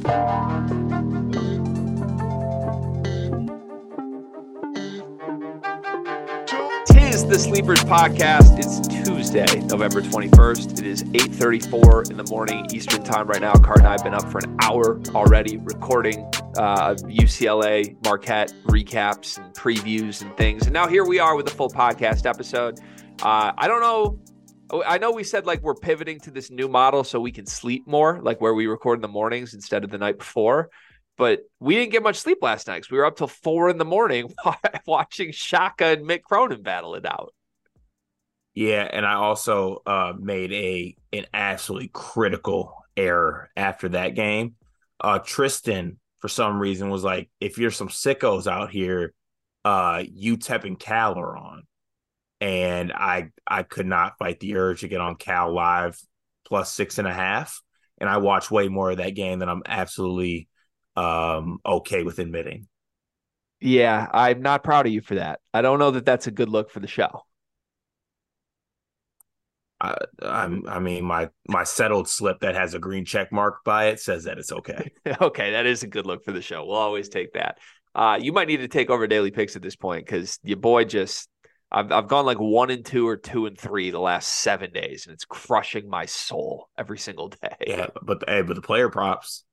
Tis the Sleepers Podcast. It's Tuesday, November 21st. It is 8.34 in the morning Eastern time right now. Card and I have been up for an hour already recording uh, UCLA Marquette recaps and previews and things. And now here we are with a full podcast episode. Uh, I don't know. I know we said like we're pivoting to this new model so we can sleep more, like where we record in the mornings instead of the night before but we didn't get much sleep last night because we were up till four in the morning watching Shaka and Mick Cronin battle it out. Yeah, and I also uh, made a an absolutely critical error after that game. Uh, Tristan, for some reason, was like, "If you're some sickos out here, uh, UTEP and Cal are on," and I I could not fight the urge to get on Cal live plus six and a half, and I watch way more of that game than I'm absolutely um, okay with admitting. Yeah, I'm not proud of you for that. I don't know that that's a good look for the show. I, I'm, I mean, my my settled slip that has a green check mark by it says that it's okay. okay, that is a good look for the show. We'll always take that. Uh, you might need to take over daily picks at this point because your boy just I've I've gone like one and two or two and three the last seven days, and it's crushing my soul every single day. Yeah, but hey, but the player props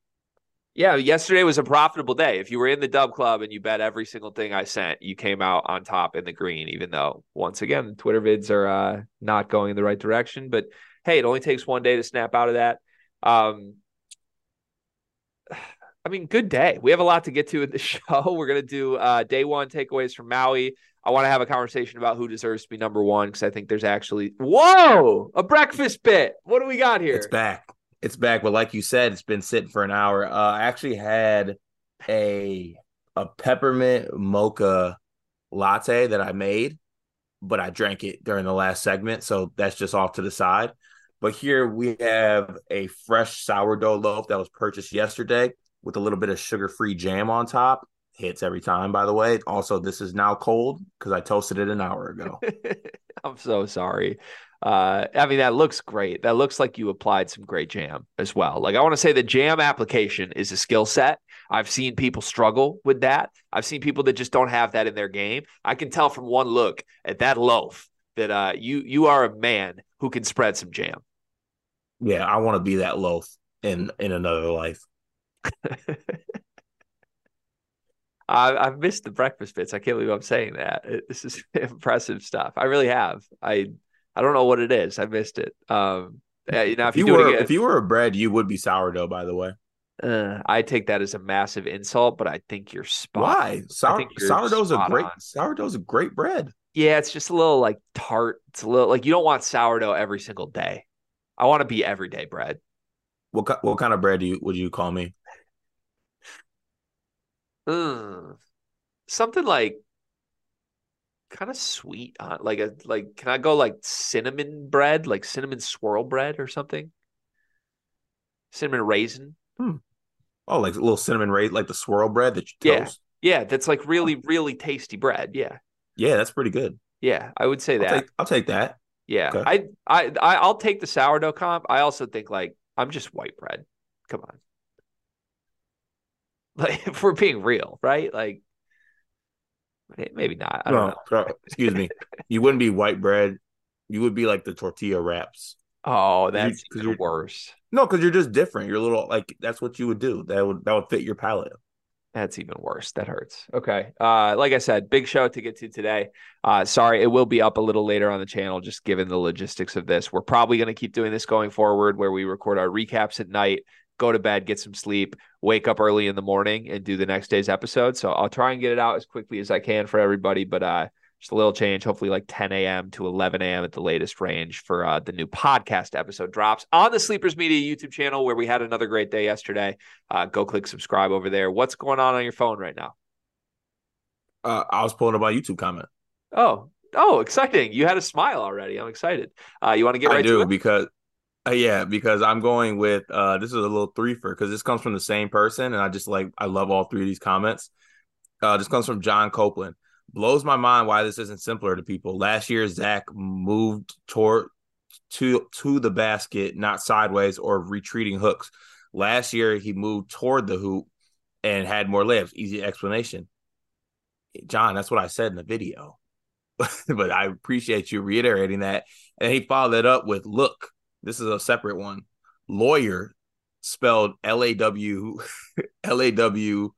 yeah, yesterday was a profitable day. If you were in the dub club and you bet every single thing I sent, you came out on top in the green, even though once again, Twitter vids are uh, not going in the right direction. But hey, it only takes one day to snap out of that. Um, I mean, good day. We have a lot to get to in the show. We're going to do uh, day one takeaways from Maui. I want to have a conversation about who deserves to be number one because I think there's actually, whoa, a breakfast bit. What do we got here? It's back it's back, but like you said, it's been sitting for an hour. Uh, I actually had a a peppermint mocha latte that I made, but I drank it during the last segment, so that's just off to the side. But here we have a fresh sourdough loaf that was purchased yesterday with a little bit of sugar-free jam on top. Hits every time, by the way. Also, this is now cold because I toasted it an hour ago. I'm so sorry uh, I mean, that looks great. That looks like you applied some great jam as well. Like, I want to say the jam application is a skill set. I've seen people struggle with that. I've seen people that just don't have that in their game. I can tell from one look at that loaf that uh, you you are a man who can spread some jam. Yeah, I want to be that loaf in in another life. I, have missed the breakfast bits. I can't believe I'm saying that. This is impressive stuff. I really have. I I don't know what it is. I missed it. Um, yeah, you know, if, if you, you were again, if you were a bread, you would be sourdough. By the way, uh, I take that as a massive insult, but I think you're spot. Why Sour, sourdough's a great on. sourdough's a great bread. Yeah, it's just a little like tart. It's a little like you don't want sourdough every single day. I want to be everyday bread. What what kind of bread do you would you call me? Mm, something like kind of sweet on like a like can I go like cinnamon bread, like cinnamon swirl bread or something? Cinnamon raisin. Hmm. Oh, like a little cinnamon raisin, like the swirl bread that you toast. Yeah, yeah, that's like really, really tasty bread. Yeah, yeah, that's pretty good. Yeah, I would say I'll that. Take, I'll take that. Yeah, okay. I, I, I, I'll take the sourdough comp. I also think like I'm just white bread. Come on, like if we're being real, right? Like Maybe not. I don't no, know. excuse me. You wouldn't be white bread. You would be like the tortilla wraps. Oh, that's you, you're, worse. No, because you're just different. You're a little like that's what you would do. That would that would fit your palate. That's even worse. That hurts. Okay. Uh, like I said, big show to get to today. Uh, sorry, it will be up a little later on the channel, just given the logistics of this. We're probably going to keep doing this going forward, where we record our recaps at night go to bed, get some sleep, wake up early in the morning, and do the next day's episode. So I'll try and get it out as quickly as I can for everybody. But uh, just a little change, hopefully like 10 a.m. to 11 a.m. at the latest range for uh, the new podcast episode drops on the Sleepers Media YouTube channel, where we had another great day yesterday. Uh, go click subscribe over there. What's going on on your phone right now? Uh, I was pulling up my YouTube comment. Oh, oh, exciting! You had a smile already. I'm excited. Uh, you want to get right I do because uh, yeah, because I'm going with uh this is a little threefer because this comes from the same person, and I just like I love all three of these comments. Uh, this comes from John Copeland. Blows my mind why this isn't simpler to people. Last year, Zach moved toward to to the basket, not sideways or retreating hooks. Last year, he moved toward the hoop and had more layups. Easy explanation. John, that's what I said in the video. but I appreciate you reiterating that. And he followed it up with, look, this is a separate one. Lawyer spelled L A W L A W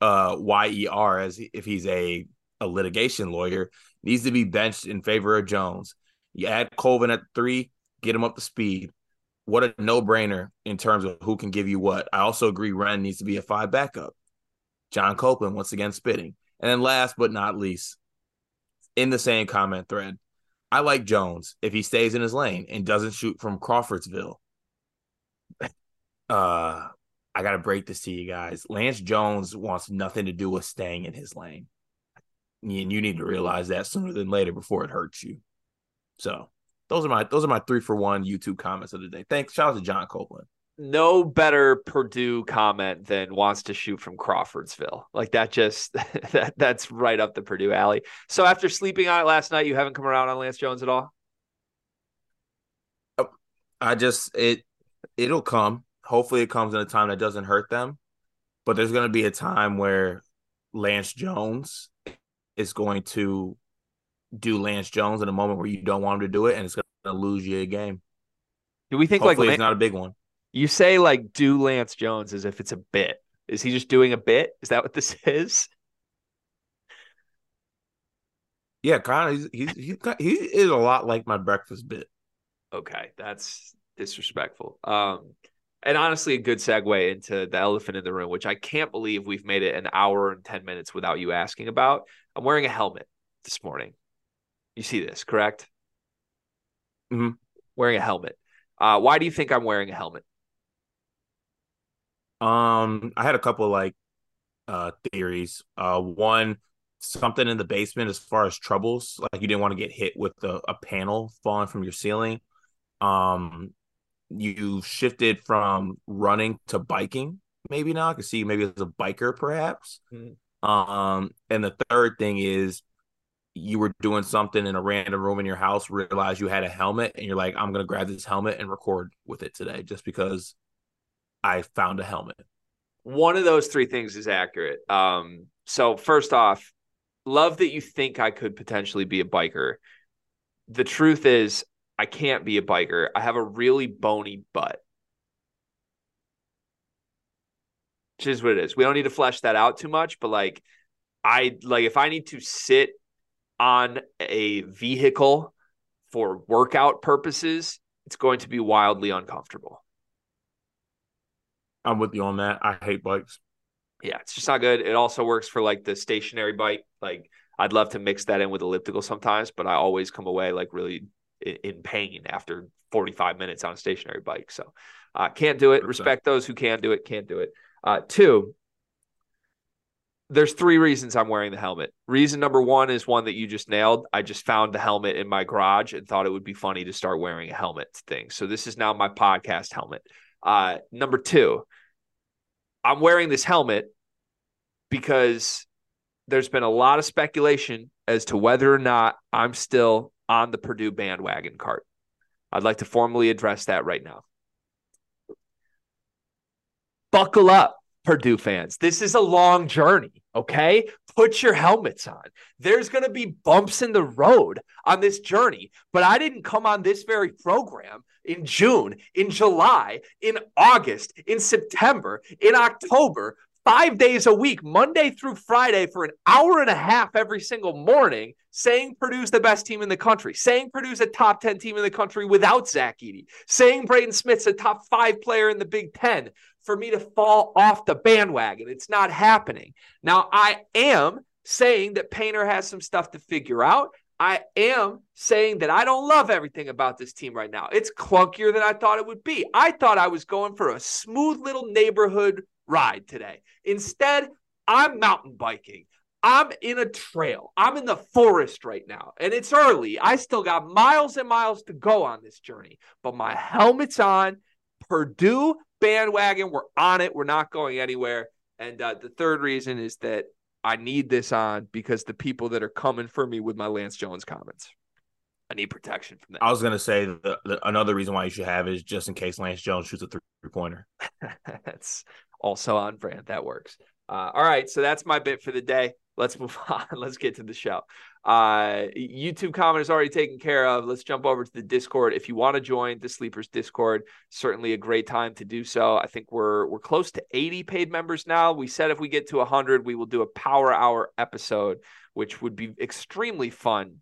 uh, Y E R as if he's a a litigation lawyer needs to be benched in favor of Jones. You add Colvin at three, get him up to speed. What a no brainer in terms of who can give you what. I also agree Renn needs to be a five backup. John Copeland once again spitting. And then last but not least, in the same comment thread, I like Jones if he stays in his lane and doesn't shoot from Crawfordsville. Uh, I gotta break this to you guys. Lance Jones wants nothing to do with staying in his lane, and you need to realize that sooner than later before it hurts you. So those are my those are my three for one YouTube comments of the day. Thanks. Shout out to John Copeland no better Purdue comment than wants to shoot from Crawfordsville. Like that just that that's right up the Purdue alley. So after sleeping on it last night, you haven't come around on Lance Jones at all? I just it it'll come. Hopefully it comes in a time that doesn't hurt them. But there's gonna be a time where Lance Jones is going to do Lance Jones in a moment where you don't want him to do it, and it's gonna lose you a game. Do we think Hopefully like it's not a big one? You say like do Lance Jones as if it's a bit. Is he just doing a bit? Is that what this is? Yeah, kind of. He's, he's he, he is a lot like my breakfast bit. Okay, that's disrespectful. Um, and honestly, a good segue into the elephant in the room, which I can't believe we've made it an hour and ten minutes without you asking about. I'm wearing a helmet this morning. You see this, correct? Mm-hmm. Wearing a helmet. Uh, why do you think I'm wearing a helmet? Um, I had a couple like uh theories. Uh, one something in the basement as far as troubles, like you didn't want to get hit with a, a panel falling from your ceiling. Um, you shifted from running to biking. Maybe now I can see maybe as a biker, perhaps. Mm-hmm. Um, and the third thing is you were doing something in a random room in your house, realize you had a helmet, and you're like, I'm gonna grab this helmet and record with it today, just because I found a helmet. One of those three things is accurate. Um, so first off, love that you think I could potentially be a biker. The truth is, I can't be a biker. I have a really bony butt. Which is what it is. We don't need to flesh that out too much, but like I like if I need to sit on a vehicle for workout purposes, it's going to be wildly uncomfortable. I'm with you on that. I hate bikes. Yeah, it's just not good. It also works for like the stationary bike. Like I'd love to mix that in with elliptical sometimes, but I always come away like really in pain after 45 minutes on a stationary bike. So uh, can't do it. 100%. Respect those who can do it, can't do it. Uh, two, there's three reasons I'm wearing the helmet. Reason number one is one that you just nailed. I just found the helmet in my garage and thought it would be funny to start wearing a helmet thing. So this is now my podcast helmet. Uh, number two, I'm wearing this helmet because there's been a lot of speculation as to whether or not I'm still on the Purdue bandwagon cart. I'd like to formally address that right now. Buckle up, Purdue fans. This is a long journey, okay? Put your helmets on. There's going to be bumps in the road on this journey, but I didn't come on this very program in June, in July, in August, in September, in October, five days a week, Monday through Friday, for an hour and a half every single morning, saying Purdue's the best team in the country, saying Purdue's a top 10 team in the country without Zach Edey, saying Braden Smith's a top five player in the Big Ten, for me to fall off the bandwagon. It's not happening. Now, I am saying that Painter has some stuff to figure out. I am saying that I don't love everything about this team right now. It's clunkier than I thought it would be. I thought I was going for a smooth little neighborhood ride today. Instead, I'm mountain biking. I'm in a trail. I'm in the forest right now, and it's early. I still got miles and miles to go on this journey, but my helmet's on. Purdue bandwagon. We're on it. We're not going anywhere. And uh, the third reason is that I need this on because the people that are coming for me with my Lance Jones comments. I need protection from that. I was gonna say the, the, another reason why you should have is just in case Lance Jones shoots a three pointer. that's also on brand. That works. Uh, all right, so that's my bit for the day. Let's move on. Let's get to the show. Uh, YouTube comment is already taken care of. Let's jump over to the Discord. If you want to join the Sleepers Discord, certainly a great time to do so. I think we're we're close to 80 paid members now. We said if we get to 100, we will do a Power Hour episode, which would be extremely fun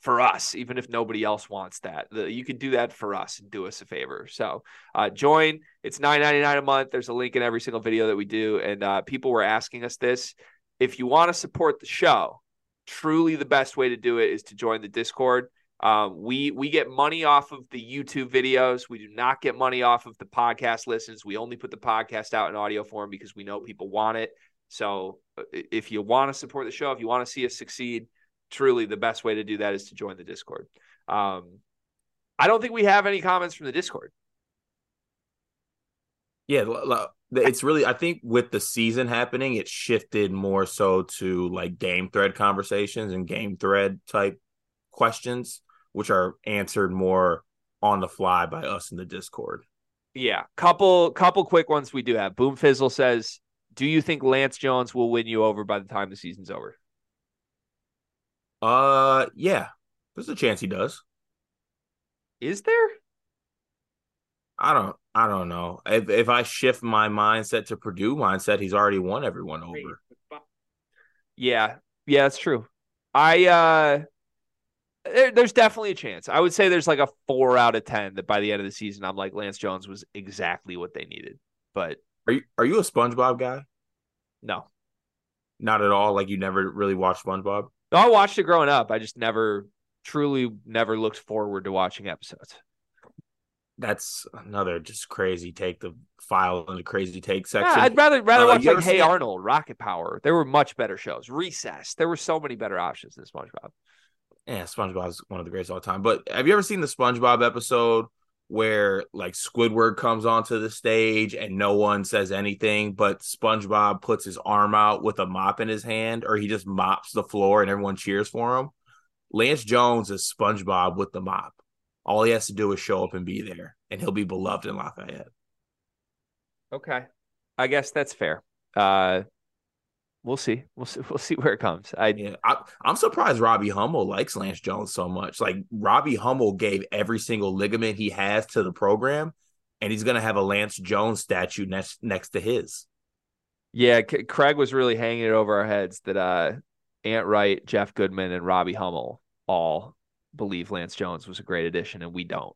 for us, even if nobody else wants that. The, you could do that for us and do us a favor. So uh, join. It's nine ninety nine a month. There's a link in every single video that we do. And uh, people were asking us this. If you want to support the show, truly the best way to do it is to join the Discord. Um, we we get money off of the YouTube videos. We do not get money off of the podcast listens. We only put the podcast out in audio form because we know people want it. So uh, if you want to support the show, if you want to see us succeed, truly the best way to do that is to join the Discord. Um, I don't think we have any comments from the Discord. Yeah, it's really I think with the season happening, it shifted more so to like game thread conversations and game thread type questions, which are answered more on the fly by us in the Discord. Yeah, couple couple quick ones we do have. Boom Fizzle says, "Do you think Lance Jones will win you over by the time the season's over?" Uh, yeah, there's a chance he does. Is there? I don't. I don't know. If if I shift my mindset to Purdue mindset, he's already won everyone over. Yeah, yeah, that's true. I uh, there, there's definitely a chance. I would say there's like a four out of ten that by the end of the season, I'm like Lance Jones was exactly what they needed. But are you are you a SpongeBob guy? No, not at all. Like you never really watched SpongeBob. No, I watched it growing up. I just never, truly, never looked forward to watching episodes. That's another just crazy take. The file in the crazy take section. Yeah, I'd rather rather uh, watch like Hey Arnold, Rocket Power. There were much better shows. Recess. There were so many better options than SpongeBob. Yeah, SpongeBob is one of the greatest all time. But have you ever seen the SpongeBob episode where like Squidward comes onto the stage and no one says anything, but SpongeBob puts his arm out with a mop in his hand, or he just mops the floor and everyone cheers for him. Lance Jones is SpongeBob with the mop. All he has to do is show up and be there, and he'll be beloved in Lafayette. Okay, I guess that's fair. Uh, we'll see. We'll see. We'll see where it comes. I, yeah, I am surprised Robbie Hummel likes Lance Jones so much. Like Robbie Hummel gave every single ligament he has to the program, and he's gonna have a Lance Jones statue next next to his. Yeah, C- Craig was really hanging it over our heads that uh, Ant Wright, Jeff Goodman, and Robbie Hummel all believe Lance Jones was a great addition, and we don't.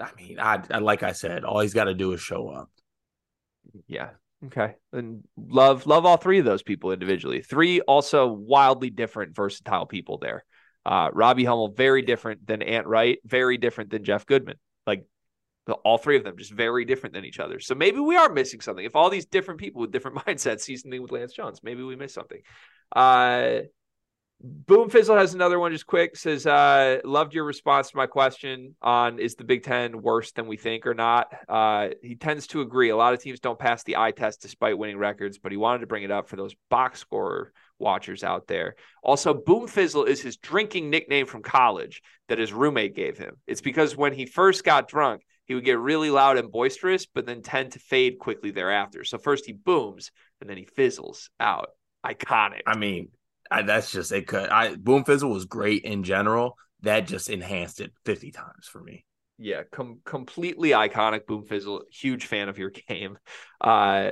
I mean, I, I like I said, all he's got to do is show up. Yeah. Okay. And love love all three of those people individually. Three also wildly different, versatile people there. Uh, Robbie Hummel, very different than Ant Wright, very different than Jeff Goodman. Like all three of them, just very different than each other. So maybe we are missing something. If all these different people with different mindsets see something with Lance Jones, maybe we miss something. Uh, Boom Fizzle has another one just quick. Says, uh, loved your response to my question on is the Big Ten worse than we think or not? Uh, he tends to agree. A lot of teams don't pass the eye test despite winning records, but he wanted to bring it up for those box score watchers out there. Also, Boom Fizzle is his drinking nickname from college that his roommate gave him. It's because when he first got drunk, he would get really loud and boisterous, but then tend to fade quickly thereafter. So first he booms and then he fizzles out. Iconic. I mean, I, that's just it. Could I Boom Fizzle was great in general. That just enhanced it fifty times for me. Yeah, com- completely iconic. Boom Fizzle, huge fan of your game. Uh,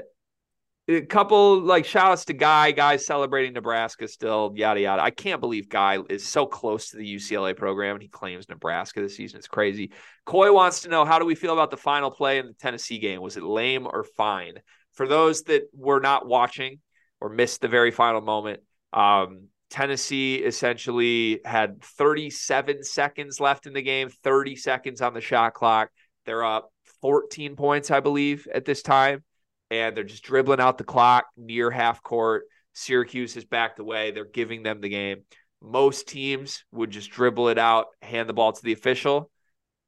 a couple like shout outs to Guy, guys celebrating Nebraska still, yada yada. I can't believe Guy is so close to the UCLA program and he claims Nebraska this season. It's crazy. Coy wants to know how do we feel about the final play in the Tennessee game? Was it lame or fine? For those that were not watching or missed the very final moment, um, Tennessee essentially had 37 seconds left in the game, 30 seconds on the shot clock. They're up 14 points, I believe, at this time. And they're just dribbling out the clock near half court. Syracuse has backed away. They're giving them the game. Most teams would just dribble it out, hand the ball to the official.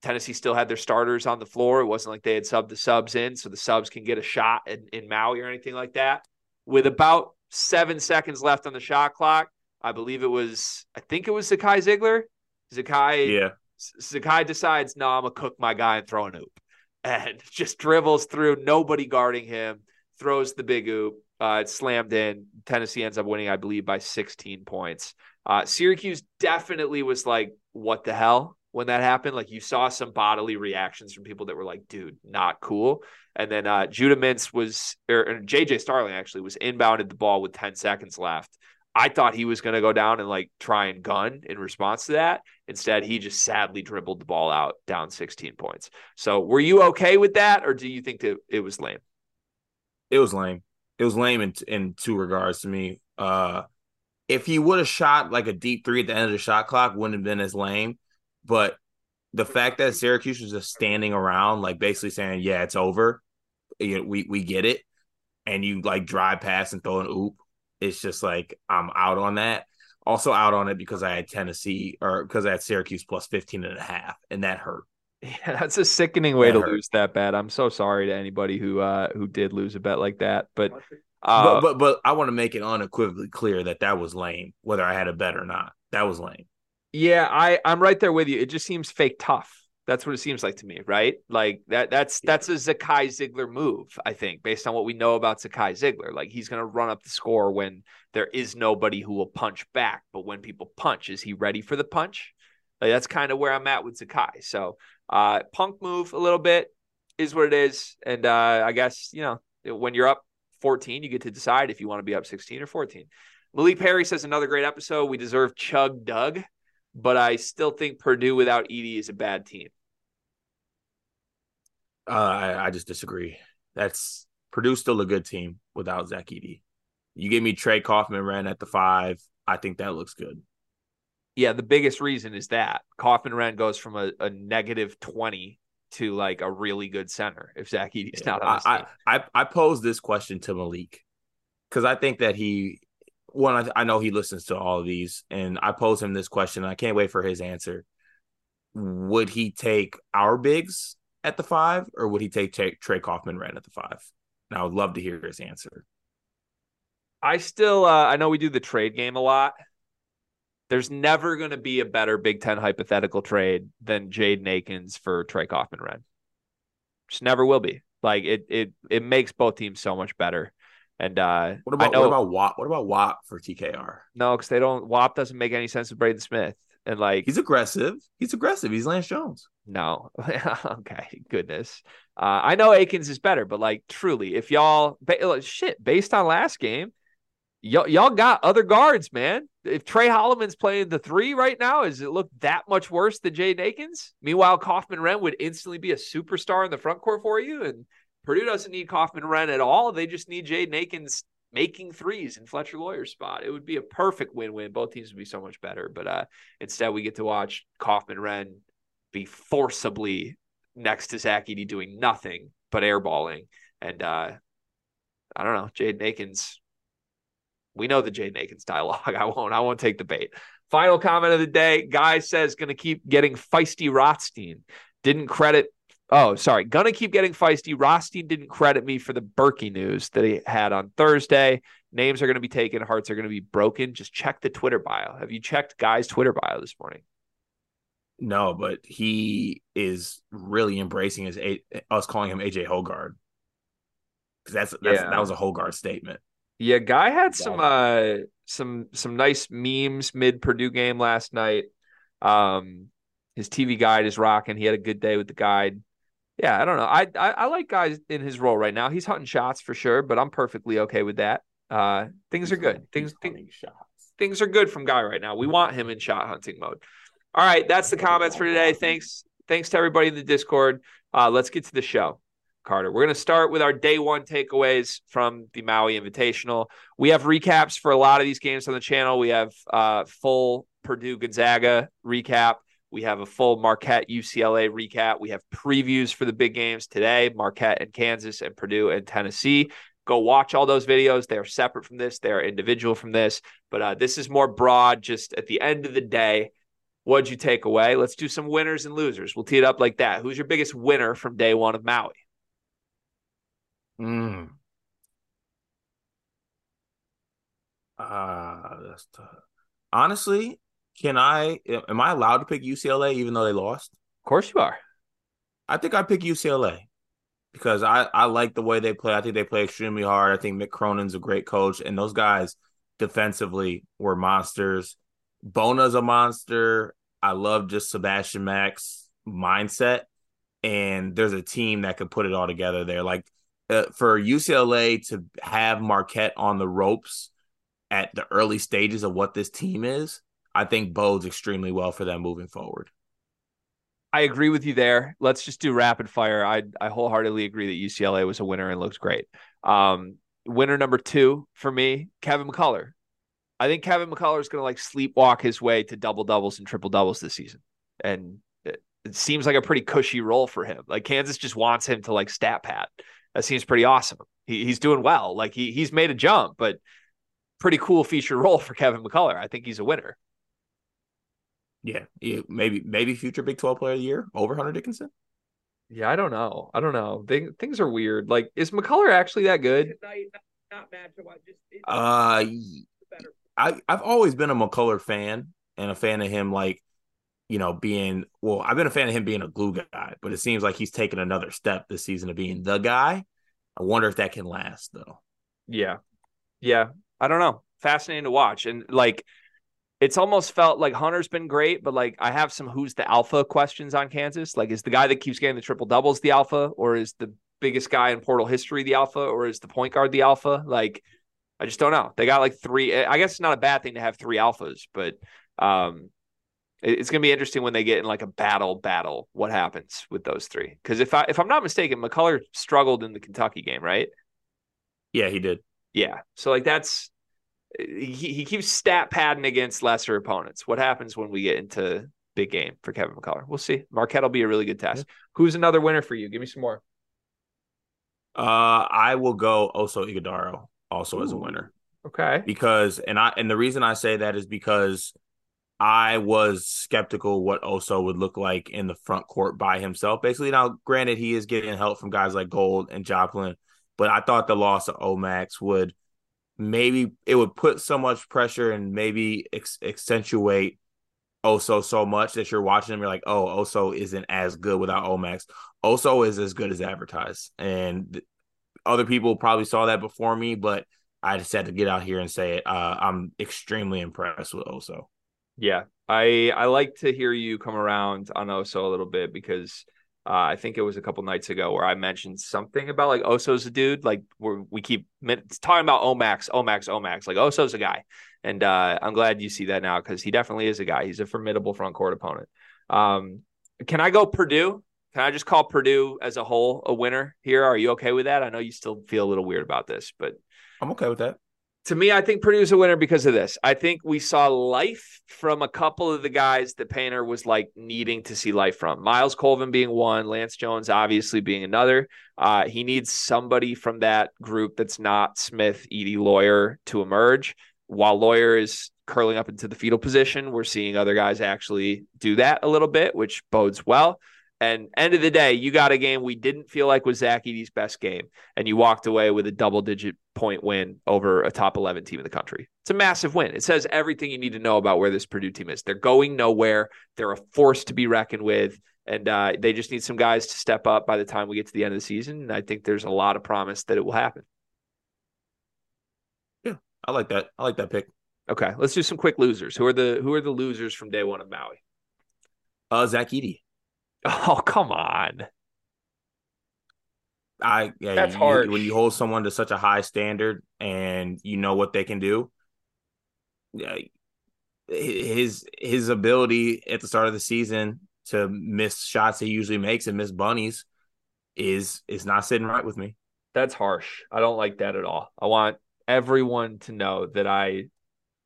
Tennessee still had their starters on the floor. It wasn't like they had subbed the subs in, so the subs can get a shot in, in Maui or anything like that. With about seven seconds left on the shot clock. I believe it was, I think it was Zakai Zeigler. Zakai, Yeah. Zakai decides, no, I'm gonna cook my guy and throw an oop, and just dribbles through, nobody guarding him, throws the big oop. Uh, it's slammed in. Tennessee ends up winning, I believe, by 16 points. Uh, Syracuse definitely was like, what the hell? When that happened, like you saw some bodily reactions from people that were like, dude, not cool. And then uh, Judah Mintz was, or, or JJ Starling actually was inbounded the ball with 10 seconds left. I thought he was going to go down and like try and gun in response to that. Instead, he just sadly dribbled the ball out down 16 points. So, were you okay with that, or do you think that it was lame? It was lame. It was lame in in two regards to me. Uh, if he would have shot like a deep three at the end of the shot clock, wouldn't have been as lame. But the fact that Syracuse was just standing around, like basically saying, "Yeah, it's over," you know, we we get it, and you like drive past and throw an oop. It's just like I'm out on that. Also out on it because I had Tennessee or because I had Syracuse plus 15 and a half, and that hurt. Yeah, that's a sickening way That to hurt. lose that bet. I'm so sorry to anybody who uh who did lose a bet like that. But uh, but but but I want to make it unequivocally clear that that was lame, whether I had a bet or not. That was lame. Yeah, I I'm right there with you. It just seems fake tough. That's what it seems like to me, right? Like that that's Yeah. that's a Zakai Zeigler move, I think, based on what we know about Zakai Zeigler. Like he's going to run up the score when there is nobody who will punch back, but when people punch, is he ready for the punch? Like that's kind of where I'm at with Zakai. So, uh punk move a little bit is what it is and uh I guess, you know, when you're up 14, you get to decide if you want to be up 16 or 14. Malik Perry says another great episode. We deserve Chug Doug but I still think Purdue without Edey is a bad team. Uh, I, I just disagree. That's Purdue's still a good team without Zach Edey. You give me Trey Kaufman-Renn at the five. I think that looks good. Yeah, the biggest reason is that Kaufman-Renn goes from a, a negative 20 to like a really good center if Zach Edey's not on I. I, I I posed this question to Malik because I think that he one I, I know he listens to all of these, and I posed him this question. I can't wait for his answer. Would he take our bigs at the five, or would he take Trey, Kaufman-Renn at the five? And I would love to hear his answer. I still uh, I know we do the trade game a lot. There's never going to be a better Big Ten hypothetical trade than Jade Nakins for Trey Kaufman-Renn. Just never will be. Like it it it makes both teams so much better. And uh What about know, what about Watt? What about Watt for TKR? no, because they don't WAP doesn't make any sense with Braden Smith. And like He's aggressive. He's aggressive. He's Lance Jones. No. okay. Goodness. Uh, I know Akins is better, but like truly, if y'all ba- shit based on last game, y'all y'all got other guards, man. If Tre Holloman's playing the three right now, does it look that much worse than Jay Akins? Meanwhile, Kaufman-Renn would instantly be a superstar in the front court for you, and Purdue doesn't need Kaufman-Renn at all. They just need Jay Akins making threes in Fletcher Loyer's spot. It would be a perfect win-win. Both teams would be so much better, but uh, instead we get to watch Kaufman-Renn be forcibly next to Zach Edey doing nothing but airballing. And uh I don't know, Jade Nakins. We know the Jade Nakins dialogue. I won't, I won't take the bait. Final comment of the day. Guy says gonna keep getting feisty Rothstein. Didn't credit Oh, sorry. Gonna keep getting feisty. Rothstein didn't credit me for the Berkey news that he had on Thursday. Names are going to be taken. Hearts are going to be broken. Just check the Twitter bio. Have you checked Guy's Twitter bio this morning? No, but he is really embracing his a- us calling him AJ Hoggard. Because that's, that's Yeah. that was a Hoggard statement. Yeah, guy had some uh some some nice memes mid Purdue game last night. Um his TV guide is rocking. He had a good day with the guide. Yeah, I don't know. I I, I like guys in his role right now. He's hunting shots for sure, but I'm perfectly okay with that. Uh things are good. Things things, shots. things are good from guy right now. We want him in shot hunting mode. All right, that's the comments for today. Thanks thanks to everybody in the Discord. Uh let's get to the show. Carter. We're going to start with our day one takeaways from the Maui Invitational. We have recaps for a lot of these games on the channel. We have uh, full Purdue Gonzaga recap. We have a full Marquette UCLA recap. We have previews for the big games today Marquette and Kansas, and Purdue and Tennessee. Go watch all those videos. They are separate from this, they are individual from this. But uh, this is more broad, just at the end of the day. What'd you take away? Let's do some winners and losers. We'll tee it up like that. Who's your biggest winner from day one of Maui? Mm. Ah, that's tough. Honestly, can I? Am I allowed to pick UCLA even though they lost? Of course you are. I think I pick UCLA because I I like the way they play. I think they play extremely hard. I think Mick Cronin's a great coach, and those guys defensively were monsters. Bona's a monster. I love just Sebastian Mack's mindset, and there's a team that could put it all together there. Like uh, for UCLA to have Marquette on the ropes at the early stages of what this team is, I think bodes extremely well for them moving forward. I agree with you there. Let's just do rapid fire. I I wholeheartedly agree that UCLA was a winner and looks great. Um, winner number two for me, Kevin McCullar. I think Kevin McCullar is going to like sleepwalk his way to double doubles and triple doubles this season, and it, it, seems like a pretty cushy role for him. Like Kansas just wants him to like stat pat. That seems pretty awesome. He, he's doing well. Like he he's made a jump, but pretty cool feature role for Kevin McCullar. I think he's a winner. Yeah, yeah, maybe maybe future Big Twelve Player of the Year over Hunter Dickinson. Yeah, I don't know. I don't know. They, things are weird. Like, is McCullar actually that good? Not, not just, uh, I I've always been a McCullar fan and a fan of him, like you know, being well. I've been a fan of him being a glue guy, but it seems like he's taken another step this season of being the guy. I wonder if that can last though. Yeah, yeah. I don't know. Fascinating to watch, and like it's almost felt like Hunter's been great, but like I have some who's the alpha questions on Kansas. Like, is the guy that keeps getting the triple doubles the alpha, or is the biggest guy in portal history the alpha, or is the point guard the alpha? Like, I just don't know. They got like three. I guess it's not a bad thing to have three alphas, but um, it's going to be interesting when they get in like a battle. Battle, what happens with those three? Because if I if I'm not mistaken, McCullar struggled in the Kentucky game, right? Yeah, he did. Yeah, so like that's he, he keeps stat padding against lesser opponents. What happens when we get into big game for Kevin McCullar? We'll see. Marquette will be a really good test. Yeah. Who's another winner for you? Give me some more. Uh, I will go Oso Ighodaro also Ooh, as a winner. Okay. Because and I and the reason I say that is because I was skeptical what Oso would look like in the front court by himself. Basically, now granted he is getting help from guys like Gold and Joplin, but I thought the loss of Omax would maybe it would put so much pressure and maybe ex- accentuate Oso so much that you're watching him, you're like, oh, Oso isn't as good without Omax. Oso is as good as advertised. And other people probably saw that before me, but I just had to get out here and say it. Uh, I'm extremely impressed with Oso. Yeah. I I like to hear you come around on Oso a little bit because uh, I think it was a couple nights ago where I mentioned something about like Oso's a dude. Like we we keep talking about Omax, Omax, Omax. Like Oso's a guy, and uh, I'm glad you see that now because he definitely is a guy. He's a formidable front court opponent. Um, can I go Purdue? Can I just call Purdue as a whole a winner here? Are you okay with that? I know you still feel a little weird about this, but I'm okay with that to me, I think Purdue's a winner because of this. I think we saw life from a couple of the guys that Painter was like needing to see life from. Myles Colvin being one, Lance Jones obviously being another. Uh, he needs somebody from that group that's not Smith, Edey, Loyer to emerge. While Loyer is curling up into the fetal position, we're seeing other guys actually do that a little bit, which bodes well. And end of the day, you got a game we didn't feel like was Zach Edey's best game, and you walked away with a double digit point win over a top 11 team in the country. It's a massive win. It says everything you need to know about where this Purdue team is. They're going nowhere. They're a force to be reckoned with, and uh, they just need some guys to step up by the time we get to the end of the season. And I think there's a lot of promise that it will happen. Yeah, I like that. I like that pick. Okay, let's do some quick losers. Who are the who are the losers from day one of Maui? Uh, Zach Edey. Oh, come on. I yeah, that's you, hard. When you hold someone to such a high standard and you know what they can do, yeah, his his ability at the start of the season to miss shots he usually makes and miss bunnies is is not sitting right with me. That's harsh. I don't like that at all. I want everyone to know that I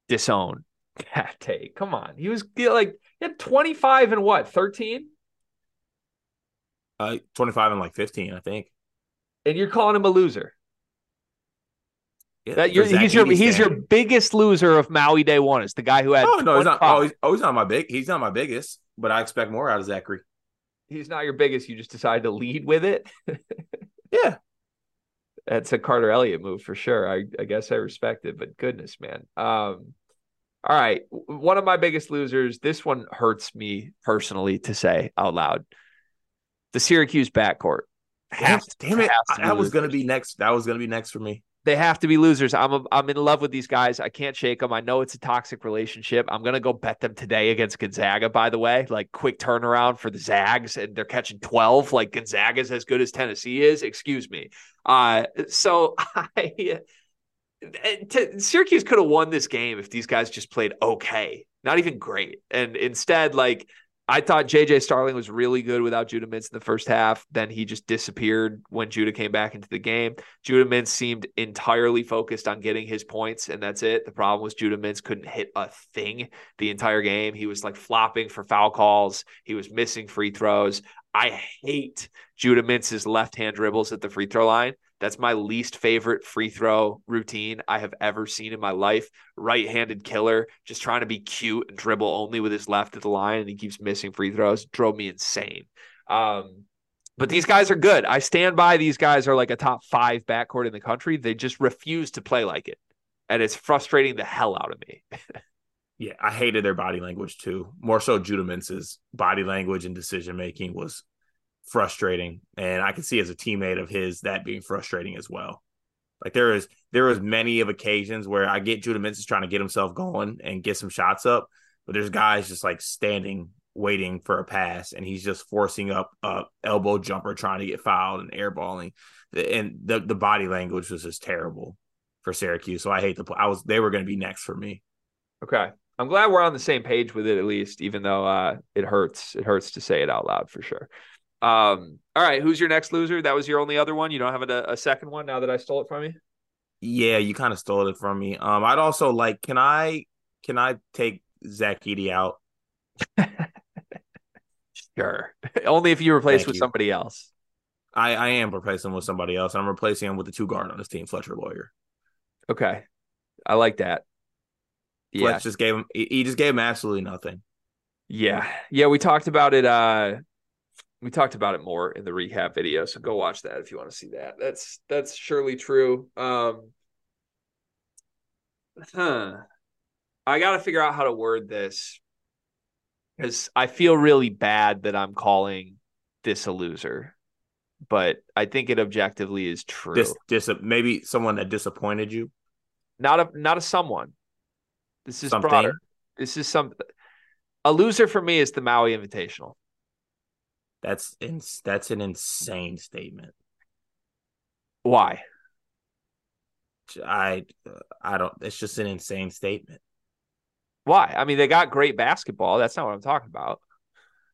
disown that take. Come on, he was like he had twenty five and what thirteen. Uh, 25 and like 15, I think. And you're calling him a loser. Yeah, that you're, he's your he's your biggest loser of Maui Day One. Is the guy who had. Oh no, he's not. Oh he's, oh, he's not my big. He's not my biggest, but I expect more out of Zachary. He's not your biggest. You just decided to lead with it. yeah, that's a Carter Elliott move for sure. I, I guess I respect it, but goodness, man. Um, All right. One of my biggest losers. This one hurts me personally to say out loud. The Syracuse backcourt. Damn, damn it! That was going to be next. That was going to be next for me. They have to be losers. I'm a, I'm in love with these guys. I can't shake them. I know it's a toxic relationship. I'm gonna go bet them today against Gonzaga. By the way, like quick turnaround for the Zags, and they're catching 12. Like Gonzaga's as good as Tennessee is. Excuse me. Uh, so I to, Syracuse could have won this game if these guys just played okay, not even great. And instead, like I thought JJ Starling was really good without Judah Mintz in the first half. Then he just disappeared when Judah came back into the game. Judah Mintz seemed entirely focused on getting his points, and that's it. The problem was Judah Mintz couldn't hit a thing the entire game. He was like flopping for foul calls, he was missing free throws. I hate Judah Mintz's left hand dribbles at the free throw line. That's my least favorite free throw routine I have ever seen in my life. Right handed killer, just trying to be cute and dribble only with his left at the line, and he keeps missing free throws. Drove me insane. Um, but these guys are good. I stand by these guys are like a top five backcourt in the country. They just refuse to play like it. And it's frustrating the hell out of me. yeah, I hated their body language too. More so Judah Mintz's body language and decision making was frustrating. And I can see as a teammate of his that being frustrating as well. Like there is there was many of occasions where I get Judah Mintz is trying to get himself going and get some shots up, but there's guys just like standing waiting for a pass and he's just forcing up a elbow jumper trying to get fouled and airballing. And the the body language was just terrible for Syracuse. So I hate the I was they were going to be next for me. Okay. I'm glad we're on the same page with it at least, even though uh, it hurts. It hurts to say it out loud for sure. Um, all right, who's your next loser? That was your only other one. You don't have a, a second one now that I stole it from you. Yeah, you kind of stole it from me. Um, I'd also like, can I can I take Zach Edey out? sure. only if you replace Thank with you. somebody else. I, I am replacing with somebody else. I'm replacing him with the two guard on his team, Fletcher Loyer. Okay. I like that. Yeah. Fletch just gave him he just gave him absolutely nothing. Yeah. Yeah, we talked about it uh we talked about it more in the recap video so go watch that if you want to see that. That's that's surely true. Um huh. I gotta figure out how to word this because i feel really bad that i'm calling this a loser but i think it objectively is true. this, this maybe someone that disappointed you? Not a not a someone. This is Something. broader this is some a loser for me is the maui invitational that's in, that's an insane statement. Why? I I don't. It's just an insane statement. Why? I mean, they got great basketball. That's not what I'm talking about.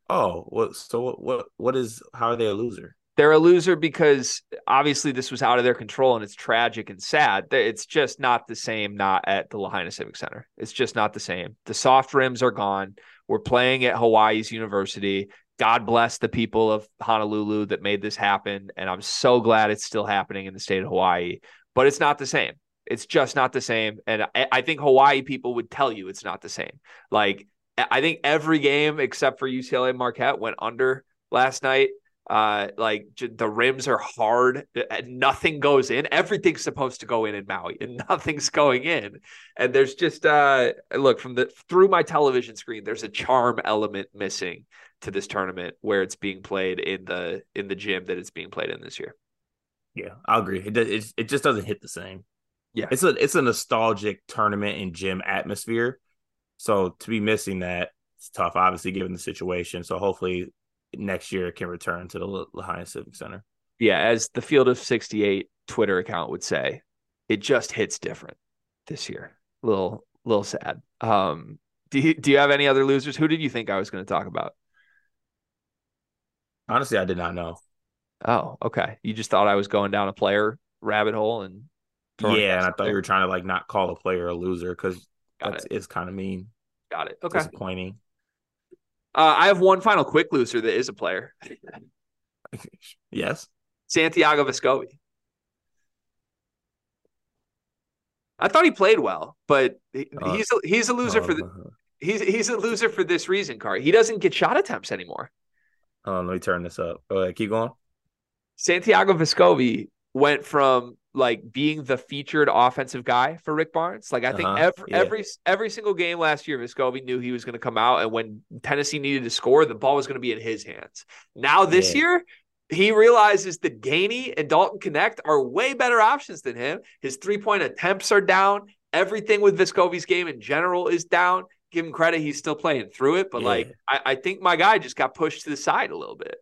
Oh, what? So what? What, what is? How are they a loser? They're a loser because obviously this was out of their control and it's tragic and sad. It's just not the same. Not at the Lahaina Civic Center. It's just not the same. The soft rims are gone. We're playing at Hawaii's University. God bless the people of Honolulu that made this happen. And I'm so glad it's still happening in the state of Hawaii, but it's not the same. It's just not the same. And I, I think Hawaii people would tell you it's not the same. Like, I think every game except for UCLA Marquette went under last night. Uh, like the rims are hard. and Nothing goes in. Everything's supposed to go in in Maui, and nothing's going in. And there's just uh, look from the through my television screen. There's a charm element missing to this tournament where it's being played in the in the gym that it's being played in this year. Yeah, I agree. It it, it just doesn't hit the same. Yeah, it's a it's a nostalgic tournament and gym atmosphere. So to be missing that, it's tough. Obviously, given the situation. So hopefully next year can return to the Lahaina Civic Center. Yeah, as the Field of 68 Twitter account would say, it just hits different this year. A little little sad. Um, do you, do you have any other losers? Who did you think I was going to talk about? Honestly, I did not know. Oh, okay. You just thought I was going down a player rabbit hole and yeah, and I thought you were trying to like not call a player a loser because that's it. it's kind of mean. Got it. Okay. Disappointing. Uh, I have one final quick loser that is a player. yes. Santiago Vescovi. I thought he played well, but he, uh, he's a, he's a loser uh, for the uh-huh. he's he's a loser for this reason, Car. He doesn't get shot attempts anymore. Oh, let me turn this up. Go ahead, keep going. Santiago Vescovi went from like being the featured offensive guy for Rick Barnes. Like I think Uh-huh, every yeah. every every single game last year, Vescovi knew he was going to come out, and when Tennessee needed to score, the ball was going to be in his hands. Now this Yeah. year, he realizes that Gainey and Dalton Knecht are way better options than him. His three point attempts are down. Everything with Vescovi's game in general is down. Give him credit; he's still playing through it. But Yeah. like, I, I think my guy just got pushed to the side a little bit.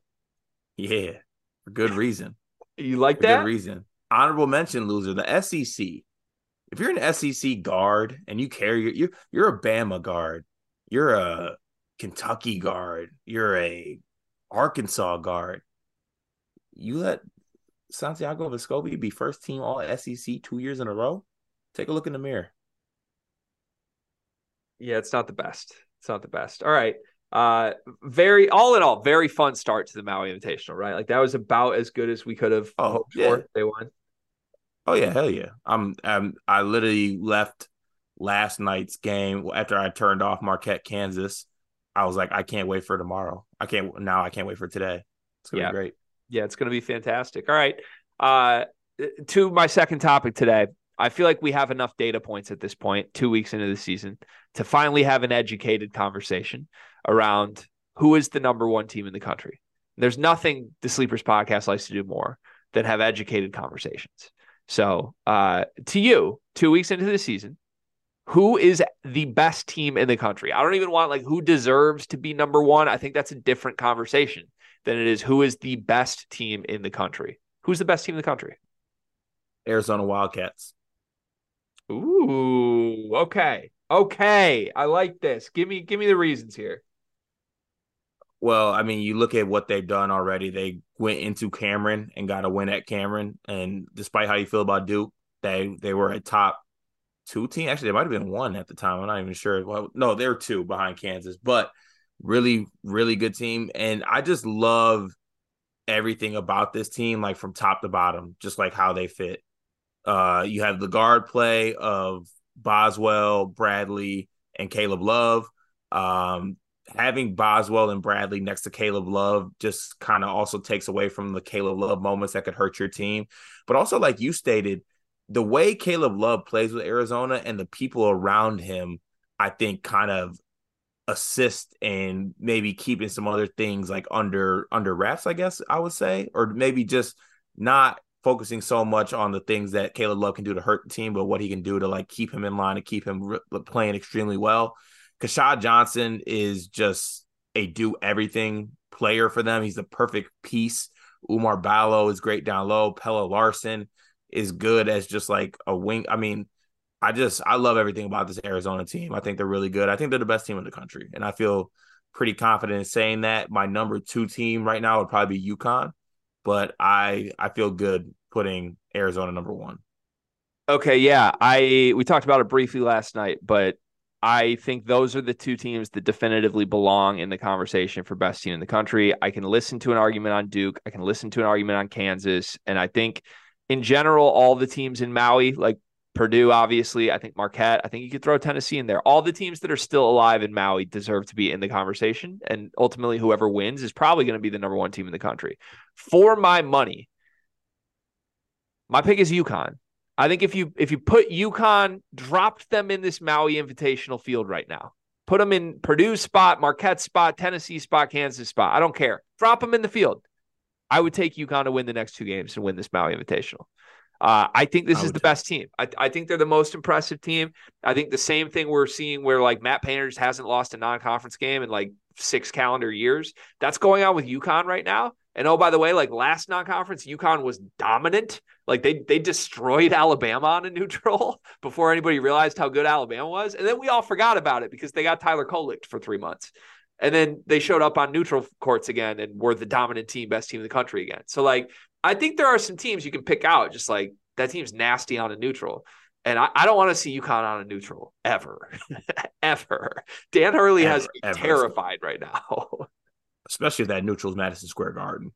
Yeah, for good reason. You like For that? good reason. Honorable mention loser, the SEC. If you're an SEC guard and you carry you're you're a Bama guard, you're a Kentucky guard, you're a Arkansas guard. You let Santiago Vescovi be first team all SEC two years in a row. Take a look in the mirror. Yeah, it's not the best. It's not the best. All right. Uh very all in all, very fun start to the Maui Invitational, right? Like that was about as good as we could have Oh, hoped yeah. for. They won. Oh yeah, hell yeah. I'm I'm I literally left last night's game after I turned off Marquette, Kansas. I was like, I can't wait for tomorrow. I can't now I can't wait for today. It's gonna Yeah. be great. Yeah, it's gonna be fantastic. All right. Uh to my second topic today. I feel like we have enough data points at this point, two weeks into the season, to finally have an educated conversation around who is the number one team in the country. There's nothing the Sleepers podcast likes to do more than have educated conversations. So, uh, to you, two weeks into the season, who is the best team in the country? I don't even want like who deserves to be number one. I think that's a different conversation than it is who is the best team in the country. Who's the best team in the country? Arizona Wildcats. Ooh, okay. Okay. I like this. Give me give me the reasons here. Well, I mean, you look at what they've done already. They went into Cameron and got a win at Cameron. And despite how you feel about Duke, they they were a top two team. Actually, they might have been one at the time. I'm not even sure. Well, no, they were two behind Kansas, but really, really good team. And I just love everything about this team, like from top to bottom, just like how they fit. Uh, you have the guard play of Boswell, Bradley, and Caleb Love. Um, having Boswell and Bradley next to Caleb Love just kind of also takes away from the Caleb Love moments that could hurt your team. But also, like you stated, the way Caleb Love plays with Arizona and the people around him, I think, kind of assist and maybe keeping some other things like under under wraps, I guess I would say, or maybe just not focusing so much on the things that Caleb Love can do to hurt the team, but what he can do to like keep him in line and keep him re- playing extremely well. Keshad Johnson is just a do everything player for them. He's the perfect piece. Oumar Ballo is great down low. Pelle Larsson is good as just like a wing. I mean, I just I love everything about this Arizona team. I think they're really good. I think they're the best team in the country, and I feel pretty confident in saying that. My number two team right now would probably be UConn, but I I feel good putting Arizona number one. Okay, yeah. I we talked about it briefly last night, but I think those are the two teams that definitively belong in the conversation for best team in the country. I can listen to an argument on Duke, I can listen to an argument on Kansas, and I think in general all the teams in Maui like Purdue, obviously. I think Marquette. I think you could throw Tennessee in there. All the teams that are still alive in Maui deserve to be in the conversation. And ultimately, whoever wins is probably going to be the number one team in the country. For my money, my pick is UConn. I think if you if you put UConn, dropped them in this Maui Invitational field right now, put them in Purdue spot, Marquette spot, Tennessee spot, Kansas spot. I don't care. Drop them in the field. I would take UConn to win the next two games and win this Maui Invitational. Uh, I think this I is the best team. I, I think they're the most impressive team. I think the same thing we're seeing where like Matt Painter just hasn't lost a non-conference game in like six calendar years. That's going on with UConn right now. And oh, by the way, like last non-conference, UConn was dominant. Like they they destroyed Alabama on a neutral before anybody realized how good Alabama was. And then we all forgot about it because they got Tyler Kolick for three months. And then they showed up on neutral courts again and were the dominant team, best team in the country again. So like I think there are some teams you can pick out, just like that team's nasty on a neutral. And I, I don't want to see UConn on a neutral ever. ever. Dan Hurley has me ever. terrified right now. Especially if that neutral's Madison Square Garden.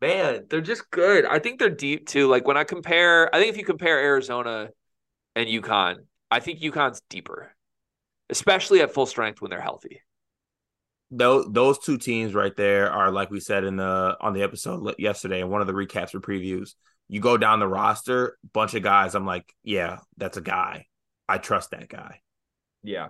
Man, they're just good. I think they're deep too. Like when I compare, I think if you compare Arizona and UConn, I think UConn's deeper, especially at full strength when they're healthy. those those two teams right there are like we said in the on the episode yesterday in one of the recaps or previews you go down the roster, bunch of guys. I'm like, yeah, that's a guy. I trust that guy. Yeah.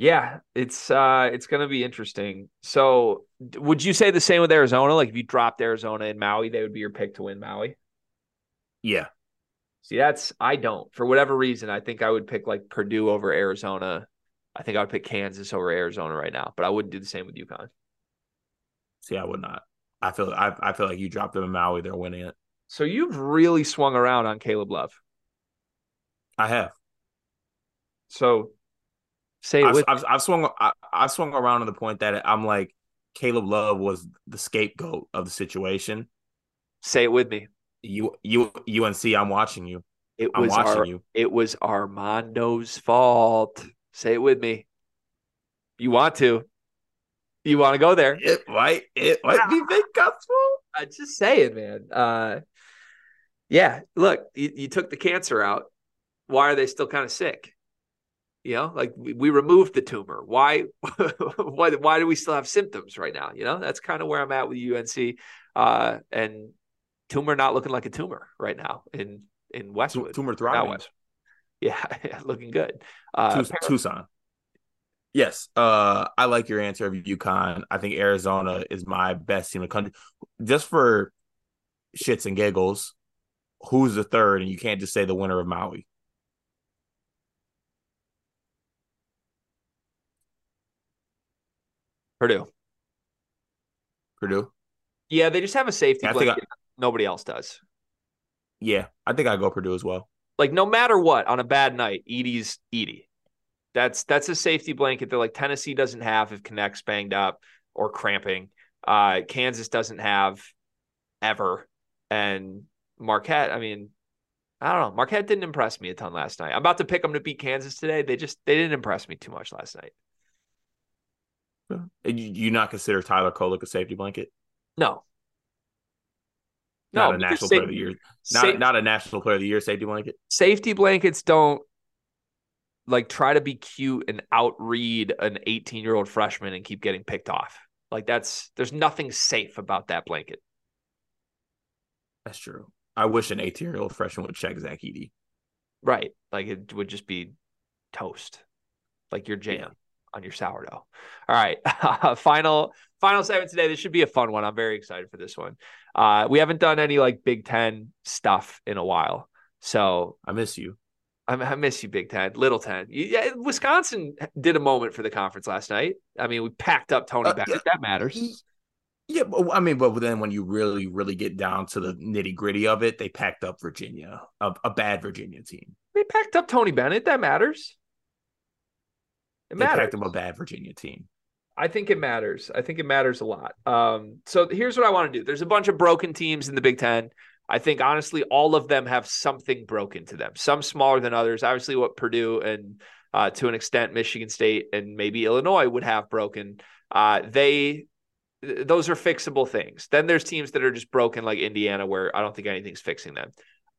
Yeah, it's uh it's going to be interesting. So, would you say the same with Arizona? Like if you dropped Arizona and Maui, they would be your pick to win Maui? Yeah. See, that's I don't. For whatever reason, I think I would pick like Purdue over Arizona. I think I would pick Kansas over Arizona right now, but I wouldn't do the same with UConn. See, I would not. I feel I, I feel like you dropped them in Maui, they're winning it. So you've really swung around on Caleb Love. I have. So say it I've, with I've, I've swung I, I've swung around to the point that I'm like Caleb Love was the scapegoat of the situation. say it with me. You you UNC, I'm watching you. It I'm was watching Ar- you. it was Armando's fault. Say it with me. You want to. You want to go there. It might it might be Big Cup's fault. I just say it, man. Uh yeah, look, you, you took the cancer out. Why are they still kind of sick? You know, like we, we removed the tumor. Why why why do we still have symptoms right now? You know, that's kind of where I'm at with UNC. Uh and tumor not looking like a tumor right now in in Westwood. Tumor thriving. West- Yeah, looking good. Uh Tucson. Yes, uh, I like your answer of UConn. I think Arizona is my best team in the country. Just for shits and giggles, who's the third? And you can't just say the winner of Maui. Purdue. Purdue. Yeah, they just have a safety I think blanket. Nobody else does. Yeah, I think I go Purdue as well. Like no matter what, on a bad night, Edey's Edey. That's that's a safety blanket that like Tennessee doesn't have if Knecht's banged up or cramping. Uh, Kansas doesn't have ever, and Marquette. I mean, I don't know. Marquette didn't impress me a ton last night. I'm about to pick them to beat Kansas today. They just they didn't impress me too much last night. You, you not consider Tyler Kolek a safety blanket? No, Not no, a national sa- player of the year. Not sa- not a national player of the year safety blanket. safety blankets don't like try to be cute and outread an 18 year old freshman and keep getting picked off. Like that's there's nothing safe about that blanket. That's true. I wish an 18 year old freshman would check Zach Edey. Right. Like it would just be toast. Like your jam. On your sourdough. All right. final final segment today. This should be a fun one. I'm very excited for this one. Uh we haven't done any like Big 10 stuff in a while. So I miss you. I, I miss you, Big Ten, Little Ten. Yeah, Wisconsin did a moment for the conference last night. I mean, we packed up Tony Uh, Bennett. That matters. Yeah, but I mean, but then when you really, really get down to the nitty gritty of it, they packed up Virginia, a, a bad Virginia team. We packed up Tony Bennett. That matters. It They matters. packed up a bad Virginia team. I think it matters. I think it matters a lot. Um, so here's what I want to do. There's a bunch of broken teams in the Big Ten. I think honestly, all of them have something broken to them. Some smaller than others. Obviously, what Purdue and uh, to an extent Michigan State and maybe Illinois would have broken. Uh, they th- those are fixable things. Then there's teams that are just broken, like Indiana, where I don't think anything's fixing them.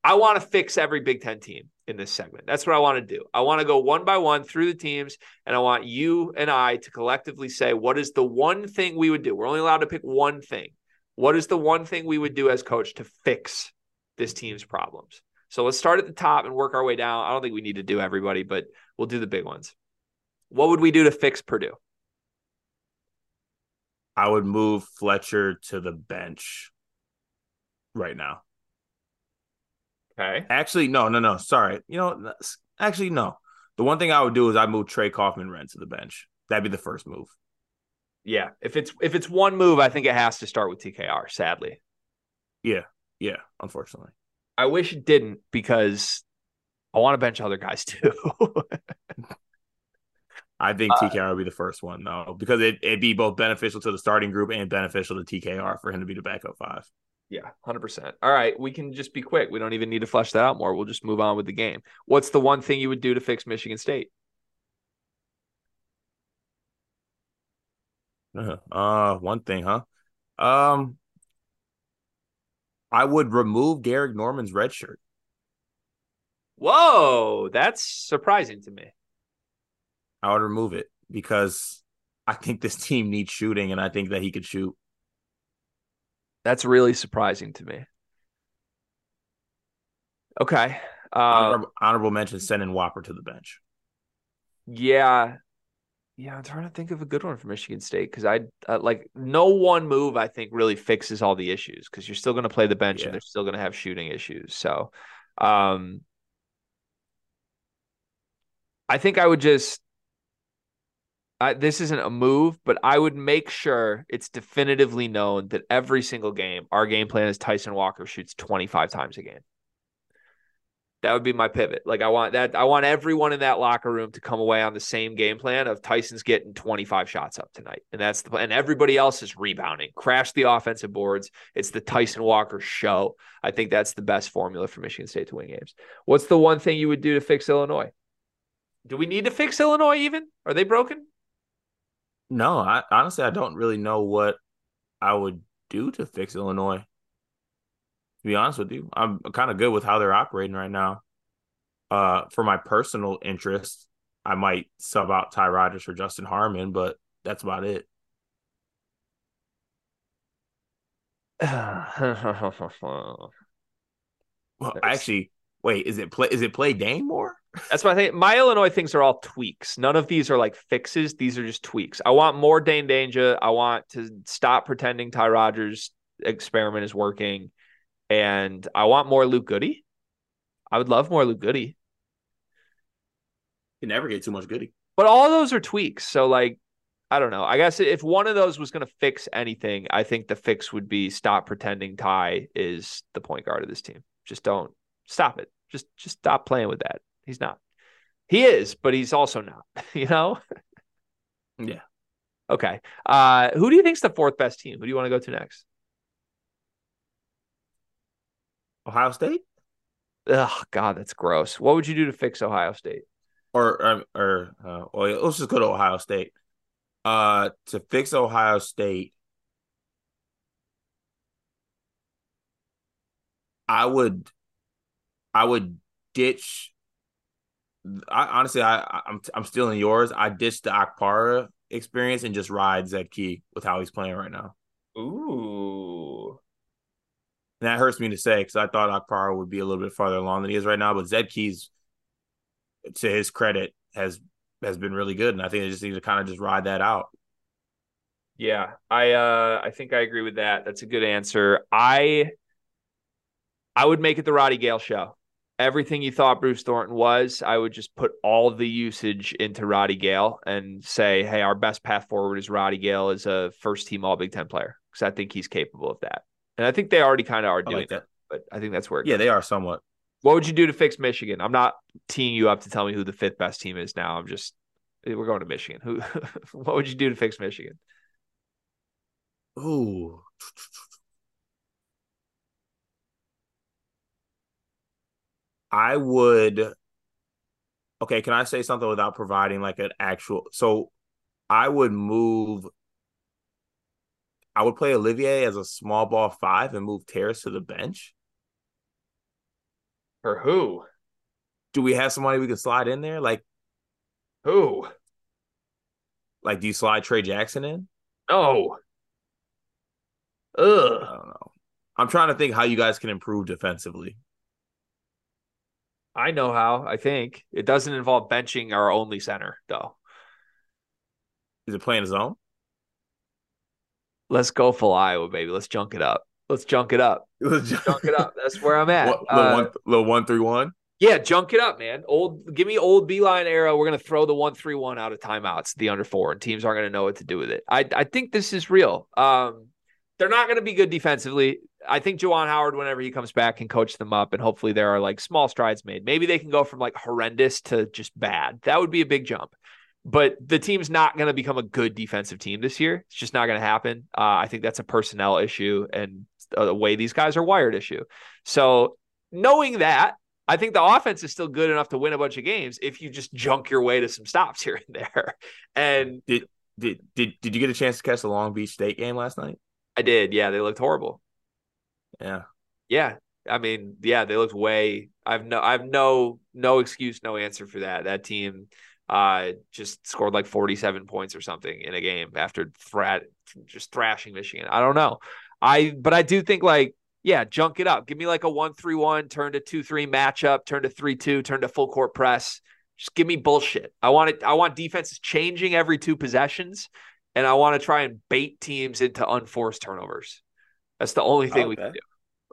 I want to fix every Big Ten team in this segment. That's what I want to do. I want to go one by one through the teams, and I want you and I to collectively say what is the one thing we would do. We're only allowed to pick one thing. What is the one thing we would do as coach to fix this team's problems? So let's start at the top and work our way down. I don't think we need to do everybody, but we'll do the big ones. What would we do to fix Purdue? I would move Fletcher to the bench right now. Okay. Actually, no, no, no. Sorry. You know, actually, no. The one thing I would do is I move Trey Kaufman-Renn to the bench. That'd be the first move. Yeah. If it's if it's one move, I think it has to start with TKR, sadly. Yeah, yeah. Unfortunately, I wish it didn't because I want to bench other guys too. I think Uh, TKR would be the first one though, because it, it'd be both beneficial to the starting group and beneficial to TKR for him to be the backup five. Yeah, 100%. All right, we can just be quick. We don't even need to flesh that out more. We'll just move on with the game. What's the one thing you would do to fix Michigan State? Uh, uh, one thing, huh? Um, I would remove Gehrig Normand's red shirt. Whoa, that's surprising to me. I would remove it because I think this team needs shooting, and I think that he could shoot. That's really surprising to me. Okay. Uh, honorable, honorable mention sending Whopper to the bench. Yeah. Yeah, I'm trying to think of a good one for Michigan State because I uh, like no one move I think really fixes all the issues because you're still going to play the bench Yeah. and they're still going to have shooting issues. So, um, I think I would just. This isn't a move, but I would make sure it's definitively known that every single game, our game plan is Tyson Walker shoots 25 times a game. That would be my pivot. Like I want that. I want everyone in that locker room to come away on the same game plan of Tyson's getting 25 shots up tonight, and that's the and everybody else is rebounding, crash the offensive boards. It's the Tyson Walker show. I think that's the best formula for Michigan State to win games. What's the one thing you would do to fix Illinois? Do we need to fix Illinois? Even are they broken? No, I honestly I don't really know what I would do to fix Illinois. To be honest with you, I'm kind of good with how they're operating right now. Uh, for my personal interest, I might sub out Ty Rodgers for Justin Harmon, but that's about it. Well, There's- actually, wait, is it play? Is it play Dain more? That's my thing. My Illinois things are all tweaks. None of these are like fixes. These are just tweaks. I want more Dain Dainja. I want to stop pretending Ty Rodgers experiment is working. And I want more Luke Goody. I would love more Luke Goody. You never get too much goody. But all those are tweaks. So like I don't know. I guess if one of those was going to fix anything, I think the fix would be stop pretending Ty is the point guard of this team. Just don't stop it. Just just stop playing with that. He's not. He is, but he's also not. You know? Yeah. Okay. Uh who do you think's the fourth best team? Who do you want to go to next? Ohio State Oh God, that's gross. What would you do to fix Ohio State? or um, or uh, well, let's just go to Ohio State. Uh, to fix Ohio State, I would, I would ditch. I honestly, I I'm I'm stealing yours. I ditched the Okpara experience and just ride Zed Key with how he's playing right now. Ooh. And that hurts me to say because I thought Okpara would be a little bit farther along than he is right now. But Zed Key's, to his credit, has has been really good, and I think they just need to kind of just ride that out. Yeah, I uh I think I agree with that. That's a good answer. I I would make it the Roddy Gayle show. Everything you thought Bruce Thornton was, I would just put all the usage into Roddy Gayle and say, hey, our best path forward is Roddy Gayle as a first team All Big Ten player because I think he's capable of that. And I think they already kind of are doing like that. but I think that's where it Yeah, goes. they are somewhat. What would you do to fix Michigan? I'm not teeing you up to tell me who the fifth best team is now. I'm just eh, we're going to Michigan. Who what would you do to fix Michigan? Ooh. I would. Okay, can I say something without providing like an actual? So, I would move. I would play Olivier as a small ball five and move Terrace to the bench. For who? Do we have somebody we can slide in there? Like, Who? like, do you slide Tray Jackson in? No. I don't know. I'm trying to think how you guys can improve defensively. I know how. I think it doesn't involve benching our only center, though. Is it playing his own? Let's go full Iowa, baby. Let's junk it up. Let's junk it up. Let's junk it up. That's where I'm at. What, Uh, little one, little one three one. yeah, junk it up, man. Old, give me old Beilein era. We're gonna throw the one three one out of timeouts, the under four, and teams aren't gonna know what to do with it. I I think this is real. Um, they're not gonna be good defensively. I think Juwan Howard, whenever he comes back, can coach them up, and hopefully there are like small strides made. Maybe they can go from like horrendous to just bad. That would be a big jump. But the team's not going to become a good defensive team this year. It's just not going to happen. Uh, I think that's a personnel issue and the way these guys are wired issue. So knowing that, I think the offense is still good enough to win a bunch of games if you just junk your way to some stops here and there. And Did did did you get a chance to catch the Long Beach State game last night? I did. Yeah, they looked horrible. Yeah. Yeah. I mean, yeah, they looked way I've no I've no no excuse, no answer for that. That team uh just scored like 47 points or something in a game after thra- just thrashing Michigan. I don't know. I but I do think like yeah, junk it up. Give me like a one three one, turn to two three matchup, turn to three two, turn to full court press. Just give me bullshit. I want it. I want defenses changing every two possessions, and I want to try and bait teams into unforced turnovers. That's the only thing like we that. can do.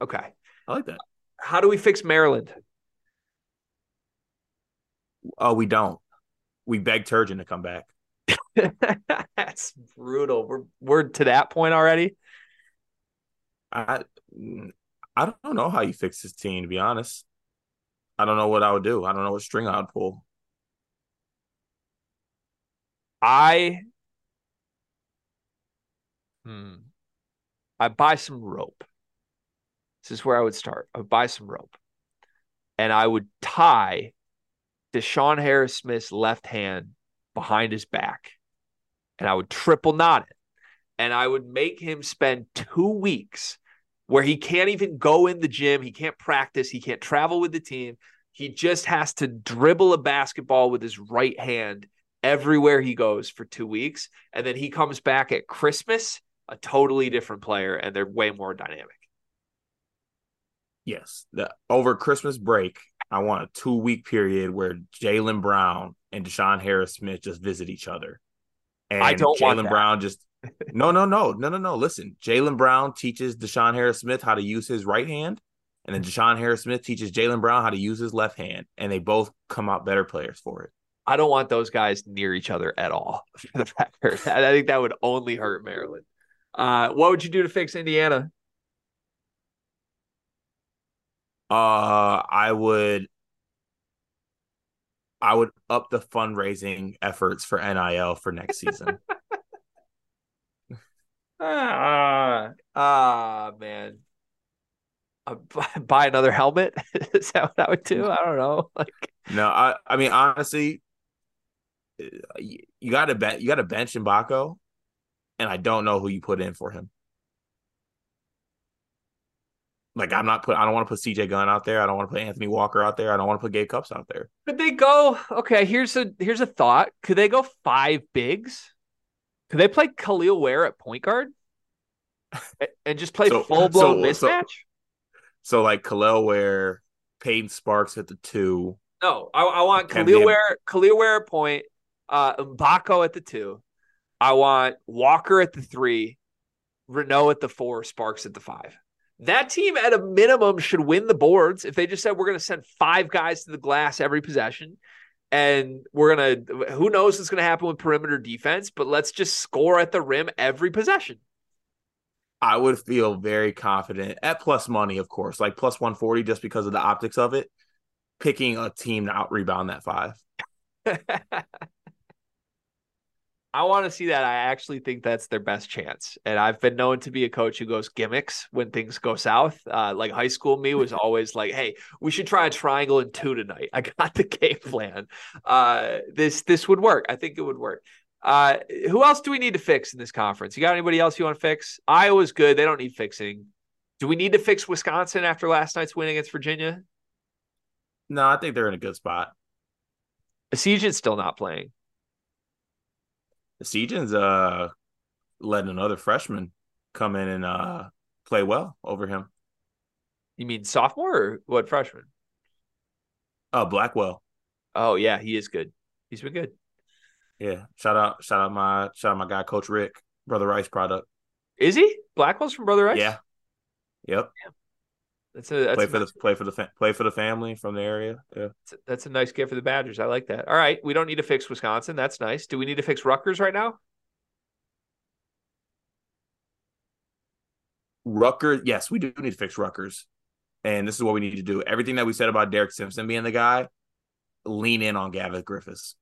Okay, I like that. How do we fix Maryland? Oh, we don't. We beg Turgeon to come back. That's brutal. We're we're to that point already. I I don't know how you fix this team, to be honest. I don't know what I would do. I don't know what string I'd pull. I hmm. I buy some rope. This is where I would start. I would buy some rope. And I would tie DeShawn Harris Smith's left hand behind his back. And I would triple knot it. And I would make him spend two weeks where he can't even go in the gym. He can't practice. He can't travel with the team. He just has to dribble a basketball with his right hand everywhere he goes for two weeks. And then he comes back at Christmas, a totally different player, and they're way more dynamic. Yes. The, over Christmas break, I want a two week period where Jaylen Brown and DeShawn Harris Smith just visit each other. And I don't Jaylen Brown just no, no, no, no, no, no. Listen, Jaylen Brown teaches DeShawn Harris Smith how to use his right hand, and then DeShawn Harris Smith teaches Jaylen Brown how to use his left hand, and they both come out better players for it. I don't want those guys near each other at all. For the Packers, I think that would only hurt Maryland. Uh, what would you do to fix Indiana? Uh, I would I would up the fundraising efforts for NIL for next season. ah, ah, man. Uh, buy another helmet? Is that what I would do? I don't know. Like, no, I, I mean, honestly, you got to bet, you got to bench Mgbako, and I don't know who you put in for him. Like I'm not put. I don't want to put CJ Gunn out there. I don't want to put Anthony Walker out there. I don't want to put Gabe Cupps out there. Could they go? Okay, here's a here's a thought. Could they go five bigs? Could they play Kel'el Ware at point guard and just play so, full blown so, mismatch? So, so, like Kel'el Ware, Payton Sparks at the two. No, I, I want Kel'el Ware, Kel'el Ware at point, uh, Mgbako at the two. I want Walker at the three, Reneau at the four, Sparks at the five. That team, at a minimum, should win the boards if they just said we're going to send five guys to the glass every possession. And we're going to, who knows what's going to happen with perimeter defense, but let's just score at the rim every possession. I would feel very confident at plus money, of course, like plus 140 just because of the optics of it, picking a team to out rebound that five. I want to see that. I actually think that's their best chance. And I've been known to be a coach who goes gimmicks when things go south. Uh, like high school me was always like, "Hey, we should try a triangle and two tonight." I got the game plan. Uh, this this would work. I think it would work. Uh, who else do we need to fix in this conference? You got anybody else you want to fix? Iowa's good. They don't need fixing. Do we need to fix Wisconsin after last night's win against Virginia? No, I think they're in a good spot. Essegian's still not playing. Essegian's uh letting another freshman come in and uh play well over him. You mean sophomore or what freshman? Uh Blackwell. Oh yeah, he is good. He's been good. Yeah. Shout out shout out my shout out my guy Coach Rick, Brother Rice product. Is he? Blackwell's from Brother Rice? Yeah. Yep. Yeah. That's a that's play for the play for the fa- play for the family from the area. Yeah, that's a, that's a nice gift for the Badgers. I like that. All right, we don't need to fix Wisconsin. That's nice. Do we need to fix Rutgers right now? Rutgers, yes, we do need to fix Rutgers, and this is what we need to do. Everything that we said about Derek Simpson being the guy, lean in on Gavin Griffiths.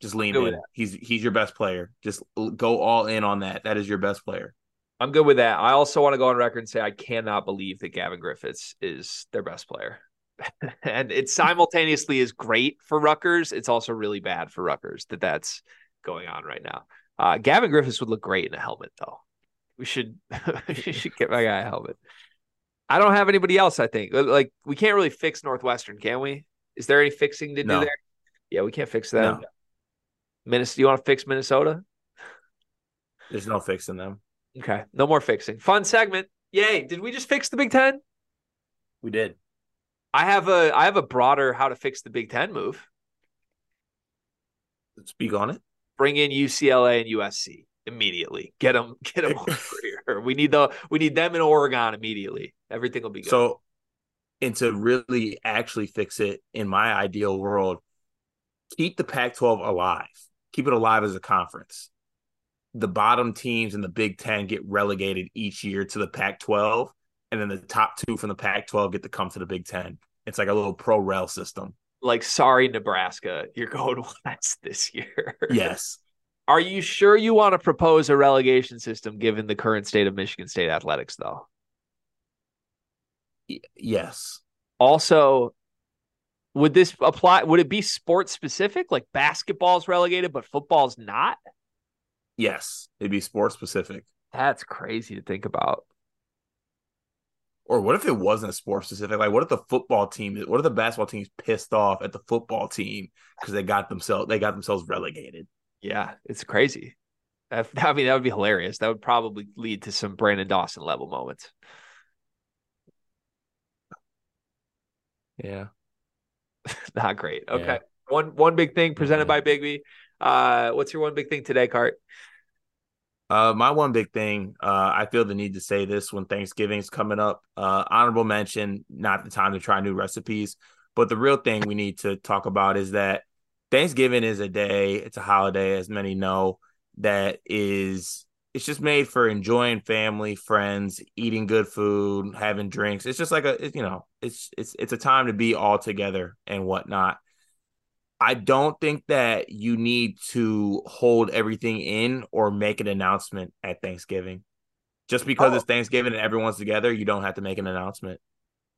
Just lean in. He's he's your best player. Just go all in on that. That is your best player. I'm good with that. I also want to go on record and say I cannot believe that Gavin Griffiths is their best player. and it simultaneously is great for Rutgers. It's also really bad for Rutgers that that's going on right now. Uh, Gavin Griffiths would look great in a helmet, though. We should we should get my guy a helmet. I don't have anybody else. I think like we can't really fix Northwestern, can we? Is there any fixing to no. do there? Yeah, we can't fix them. No. Minnesota. You want to fix Minnesota? There's no fixing them. Okay. No more fixing. Fun segment. Yay. Did we just fix the Big Ten? We did. I have a I have a broader how to fix the Big Ten move. Speak on it. Bring in UCLA and USC immediately. Get them get them over here. We need the we need them in Oregon immediately. Everything will be good. So, and to really actually fix it in my ideal world, keep the Pac-12 alive. Keep it alive as a conference. The bottom teams in the Big Ten get relegated each year to the Pac-12, and then the top two from the Pac-12 get to come to the Big Ten. It's like a little pro rel system. Like, sorry, Nebraska, you're going west this year. Yes. Are you sure you want to propose a relegation system given the current state of Michigan State athletics, though? Y- yes. Also, would this apply? Would it be sports specific? Like basketball's relegated, but football's not? Yes. It'd be sports specific. That's crazy to think about. Or what if it wasn't sports specific? Like, what if the football team, what if the basketball team's pissed off at the football team because they got themselves they got themselves relegated? Yeah, it's crazy. I mean, that would be hilarious. That would probably lead to some Branden Dawson level moments. Yeah. Not great. Okay. Yeah. One one big thing presented Yeah. by Bigby. Uh what's your one big thing today, Cart? Uh, my one big thing, uh, I feel the need to say this when Thanksgiving's coming up. Uh, honorable mention, not the time to try new recipes, but the real thing we need to talk about is that Thanksgiving is a day, it's a holiday, as many know, that is it's just made for enjoying family, friends, eating good food, having drinks. It's just like a, it- you know, it's it's it's a time to be all together and whatnot. I don't think that you need to hold everything in or make an announcement at Thanksgiving. Just because Oh. it's Thanksgiving and everyone's together, you don't have to make an announcement.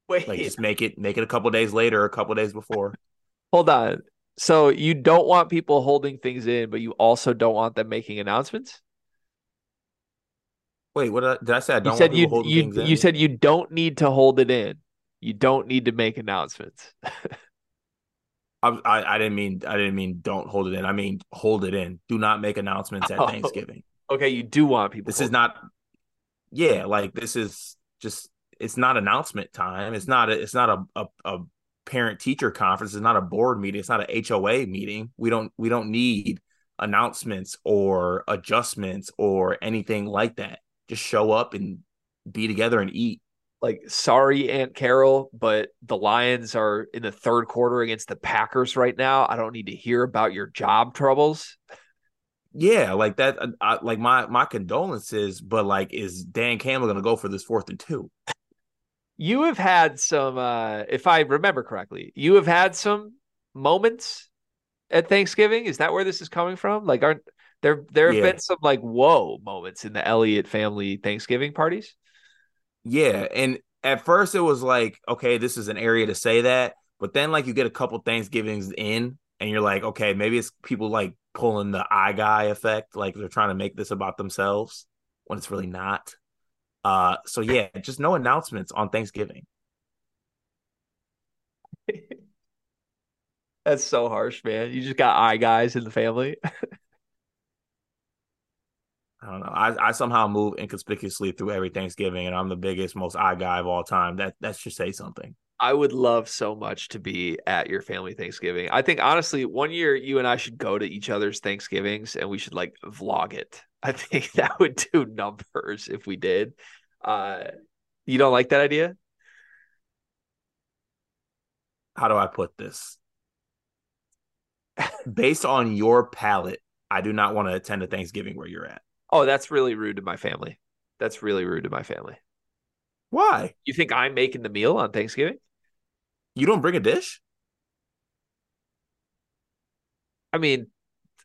Wait, Like just make it make it a couple days later, or a couple days before. hold on. So you don't want people holding things in, but you also don't want them making announcements? Wait, what did I, did I say? I You don't said want you holding you things in. you said you don't need to hold it in. You don't need to make announcements. I, I I didn't mean I didn't mean don't hold it in. I mean hold it in. Do not make announcements at Oh. Thanksgiving. Okay, you do want people. This is not. Yeah, like this is just. It's not announcement time. It's not. A, it's not a a, a parent teacher conference. It's not a board meeting. It's not a HOA meeting. We don't. We don't need announcements or adjustments or anything like that. Just show up and be together and eat. Like sorry Aunt Carol, but the Lions are in the third quarter against the Packers right now. I don't need to hear about your job troubles. Yeah, like that. uh, I, like my my condolences, but like, is Dan Campbell gonna go for this fourth and two? You have had some uh if I remember correctly, you have had some moments at Thanksgiving. Is that where this is coming from? Like aren't there there have Yeah. been some like whoa moments in the Elliott family Thanksgiving parties? Yeah, and at first it was like, okay, this is an area to say that, but then like you get a couple Thanksgivings in, and you're like, okay, maybe it's people like pulling the eye guy effect, like they're trying to make this about themselves when it's really not. Uh, so yeah, just no announcements on Thanksgiving. That's so harsh, man. You just got eye guys in the family. I don't know. I, I somehow move inconspicuously through every Thanksgiving, and I'm the biggest, most eye guy of all time. That that should say something. I would love so much to be at your family Thanksgiving. I think honestly, one year you and I should go to each other's Thanksgivings and we should like vlog it. I think that would do numbers if we did. Uh you don't like that idea? How do I put this? Based on your palate, I do not want to attend a Thanksgiving where you're at. Oh, that's really rude to my family. That's really rude to my family. Why? You think I'm making the meal on Thanksgiving? You don't bring a dish? I mean,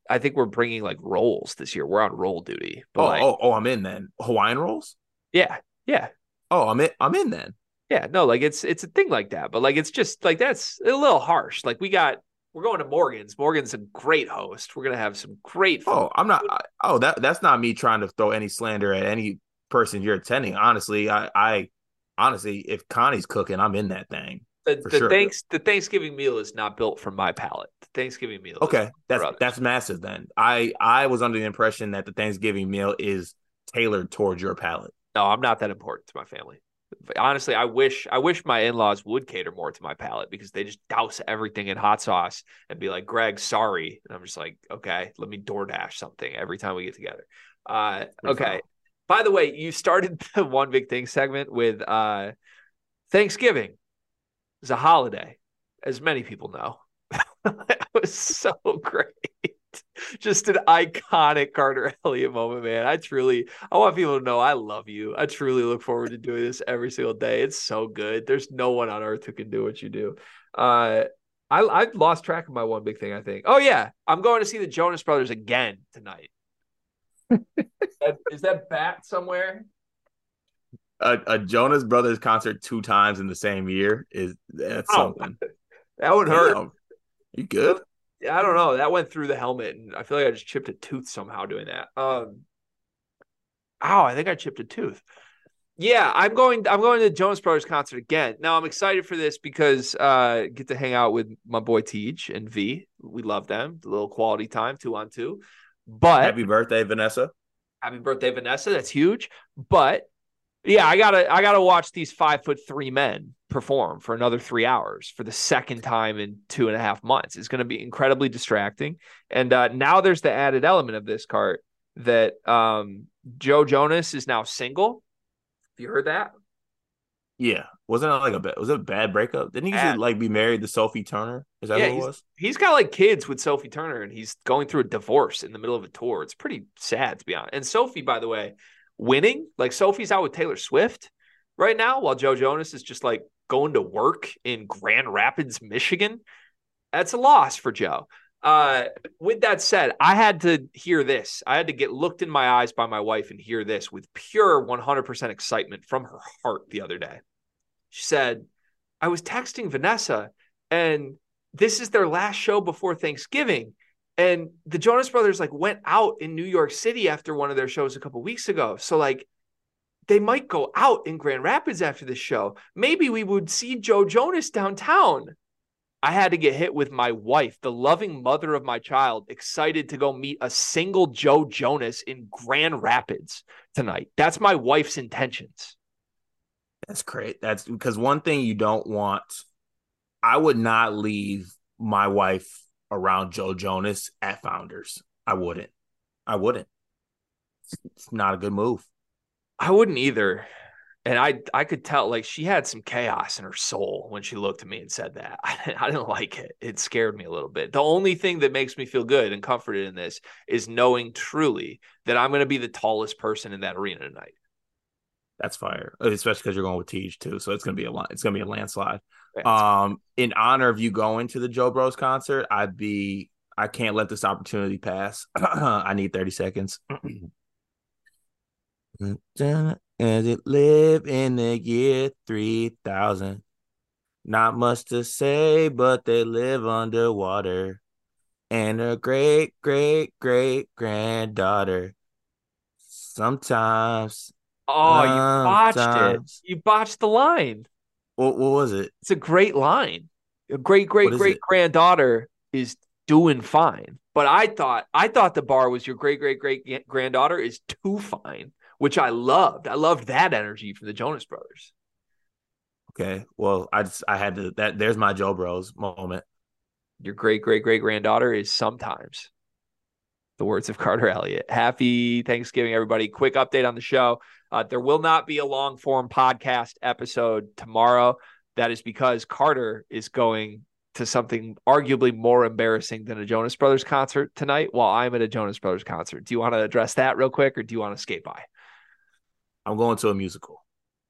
I think we're bringing like rolls this year. We're on roll duty. But Oh, like, oh, oh, I'm in then. Hawaiian rolls? yeah, yeah. Oh, I'm in. I'm in then. Yeah, no, like it's it's a thing like that, but like it's just like that's a little harsh. Like we got we're going to Morgan's. Morgan's a great host. We're gonna have some great oh, food. Oh, I'm not. I, oh, that that's not me trying to throw any slander at any person you're attending. Honestly, I, I honestly, if Connie's cooking, I'm in that thing. the, the sure. thanks the Thanksgiving meal is not built for my palate. The Thanksgiving meal. is Okay, that's others. that's massive. Then I I was under the impression that the Thanksgiving meal is tailored towards your palate. no, I'm not that important to my family. Honestly, I wish I wish my in laws would cater more to my palate because they just douse everything in hot sauce and be like, "Greg, sorry," and I'm just like, "Okay, let me DoorDash something every time we get together." Uh, okay. By the way, you started the one big thing segment with uh, Thanksgiving is a holiday, as many people know. that was so great. Just an iconic Carter Elliott moment, man. I truly, I want people to know I love you. I truly look forward to doing this every single day. It's so good. There's no one on earth who can do what you do. Uh, I I lost track of my one big thing. I think. Oh yeah, I'm going to see the Jonas Brothers again tonight. is, that, is that bat somewhere? A, a, Jonas Brothers concert two times in the same year is that's oh, something. That would hurt. Damn. You good? I don't know. That went through the helmet, and I feel like I just chipped a tooth somehow doing that. Um, ow! I think I chipped a tooth. Yeah, I'm going. I'm going to the Jonas Brothers concert again. Now I'm excited for this because uh, get to hang out with my boy Teach and V. We love them. A little quality time, two on two. But happy birthday, Vanessa! Happy birthday, Vanessa. That's huge. But yeah, I gotta I gotta watch these five foot three men perform for another three hours for the second time in two and a half months. It's to be incredibly distracting. And uh, now there's the added element of this cart that um, Joe Jonas is now single. Have you heard that? Yeah, wasn't it like a bad, was it a bad breakup? Didn't he bad. like be married to Sophie Turner? Is that yeah, what it was? He's got like kids with Sophie Turner, and he's going through a divorce in the middle of a tour. It's pretty sad to be honest. And Sophie, by the way, winning like Sophie's out with Taylor Swift right now, while Joe Jonas is just like going to work in Grand Rapids, Michigan. That's a loss for Joe. Uh, with that said, I had to hear this. I had to get looked in my eyes by my wife and hear this with pure 100% excitement from her heart the other day. She said, I was texting Vanessa, and this is their last show before Thanksgiving. And the Jonas Brothers like went out in New York City after one of their shows a couple weeks ago. So like they might go out in Grand Rapids after the show. Maybe we would see Joe Jonas downtown. I had to get hit with my wife, the loving mother of my child, excited to go meet a single Joe Jonas in Grand Rapids tonight. That's my wife's intentions. That's great. That's because one thing you don't want, I would not leave my wife around Joe Jonas at Founders. I wouldn't. I wouldn't. It's not a good move. I wouldn't either. And I I could tell like she had some chaos in her soul when she looked at me and said that. I, I didn't like it. It scared me a little bit. The only thing that makes me feel good and comforted in this is knowing truly that I'm going to be the tallest person in that arena tonight. That's fire, especially because you're going with Teach too. So it's gonna be a it's gonna be a landslide. Um, in honor of you going to the Joe Bros concert, I'd be I can't let this opportunity pass. I need 30 seconds. As it live in the year 3000. Not much to say, but they live underwater. And her great, great, great granddaughter. Sometimes. Oh, you botched it. You botched the line. What, what was it? It's a great line. A great, great, great granddaughter is doing fine. But I thought I thought the bar was your great, great, great granddaughter is too fine which I loved. I loved that energy from the Jonas Brothers. Okay, well, I just I had to that. There's my Joe Bros moment. Your great great great granddaughter is sometimes. The words of Carter Elliott. Happy Thanksgiving, everybody. Quick update on the show. Uh, there will not be a long form podcast episode tomorrow. That is because Carter is going to something arguably more embarrassing than a Jonas Brothers concert tonight while I'm at a Jonas Brothers concert. Do you want to address that real quick or do you want to skate by? I'm going to a musical.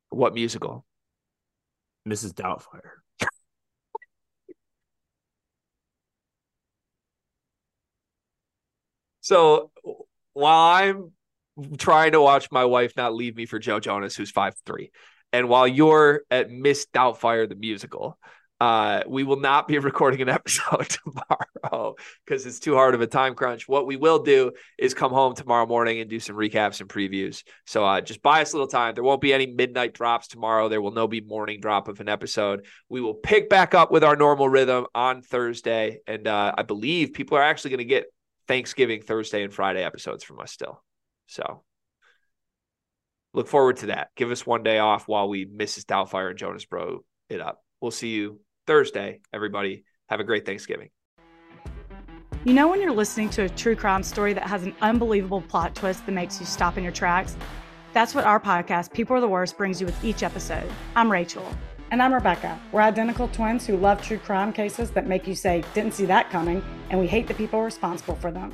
What musical? Mrs. Doubtfire. so while I'm trying to watch my wife not leave me for Joe Jonas, who's five three, and while you're at Miss Doubtfire the musical, uh, we will not be recording an episode tomorrow because it's too hard of a time crunch. What we will do is come home tomorrow morning and do some recaps and previews. So uh, just buy us a little time. There won't be any midnight drops tomorrow. There will no be morning drop of an episode. We will pick back up with our normal rhythm on Thursday, and uh, I believe people are actually going to get Thanksgiving Thursday and Friday episodes from us still. So look forward to that. Give us one day off while we Mrs. Doubtfire and Jonas Bro it up. We'll see you Thursday, everybody. Have a great Thanksgiving. You know, when you're listening to a true crime story that has an unbelievable plot twist that makes you stop in your tracks? That's what our podcast, People Are the Worst, brings you with each episode. I'm Rachel. And I'm Rebecca. We're identical twins who love true crime cases that make you say, didn't see that coming, and we hate the people responsible for them.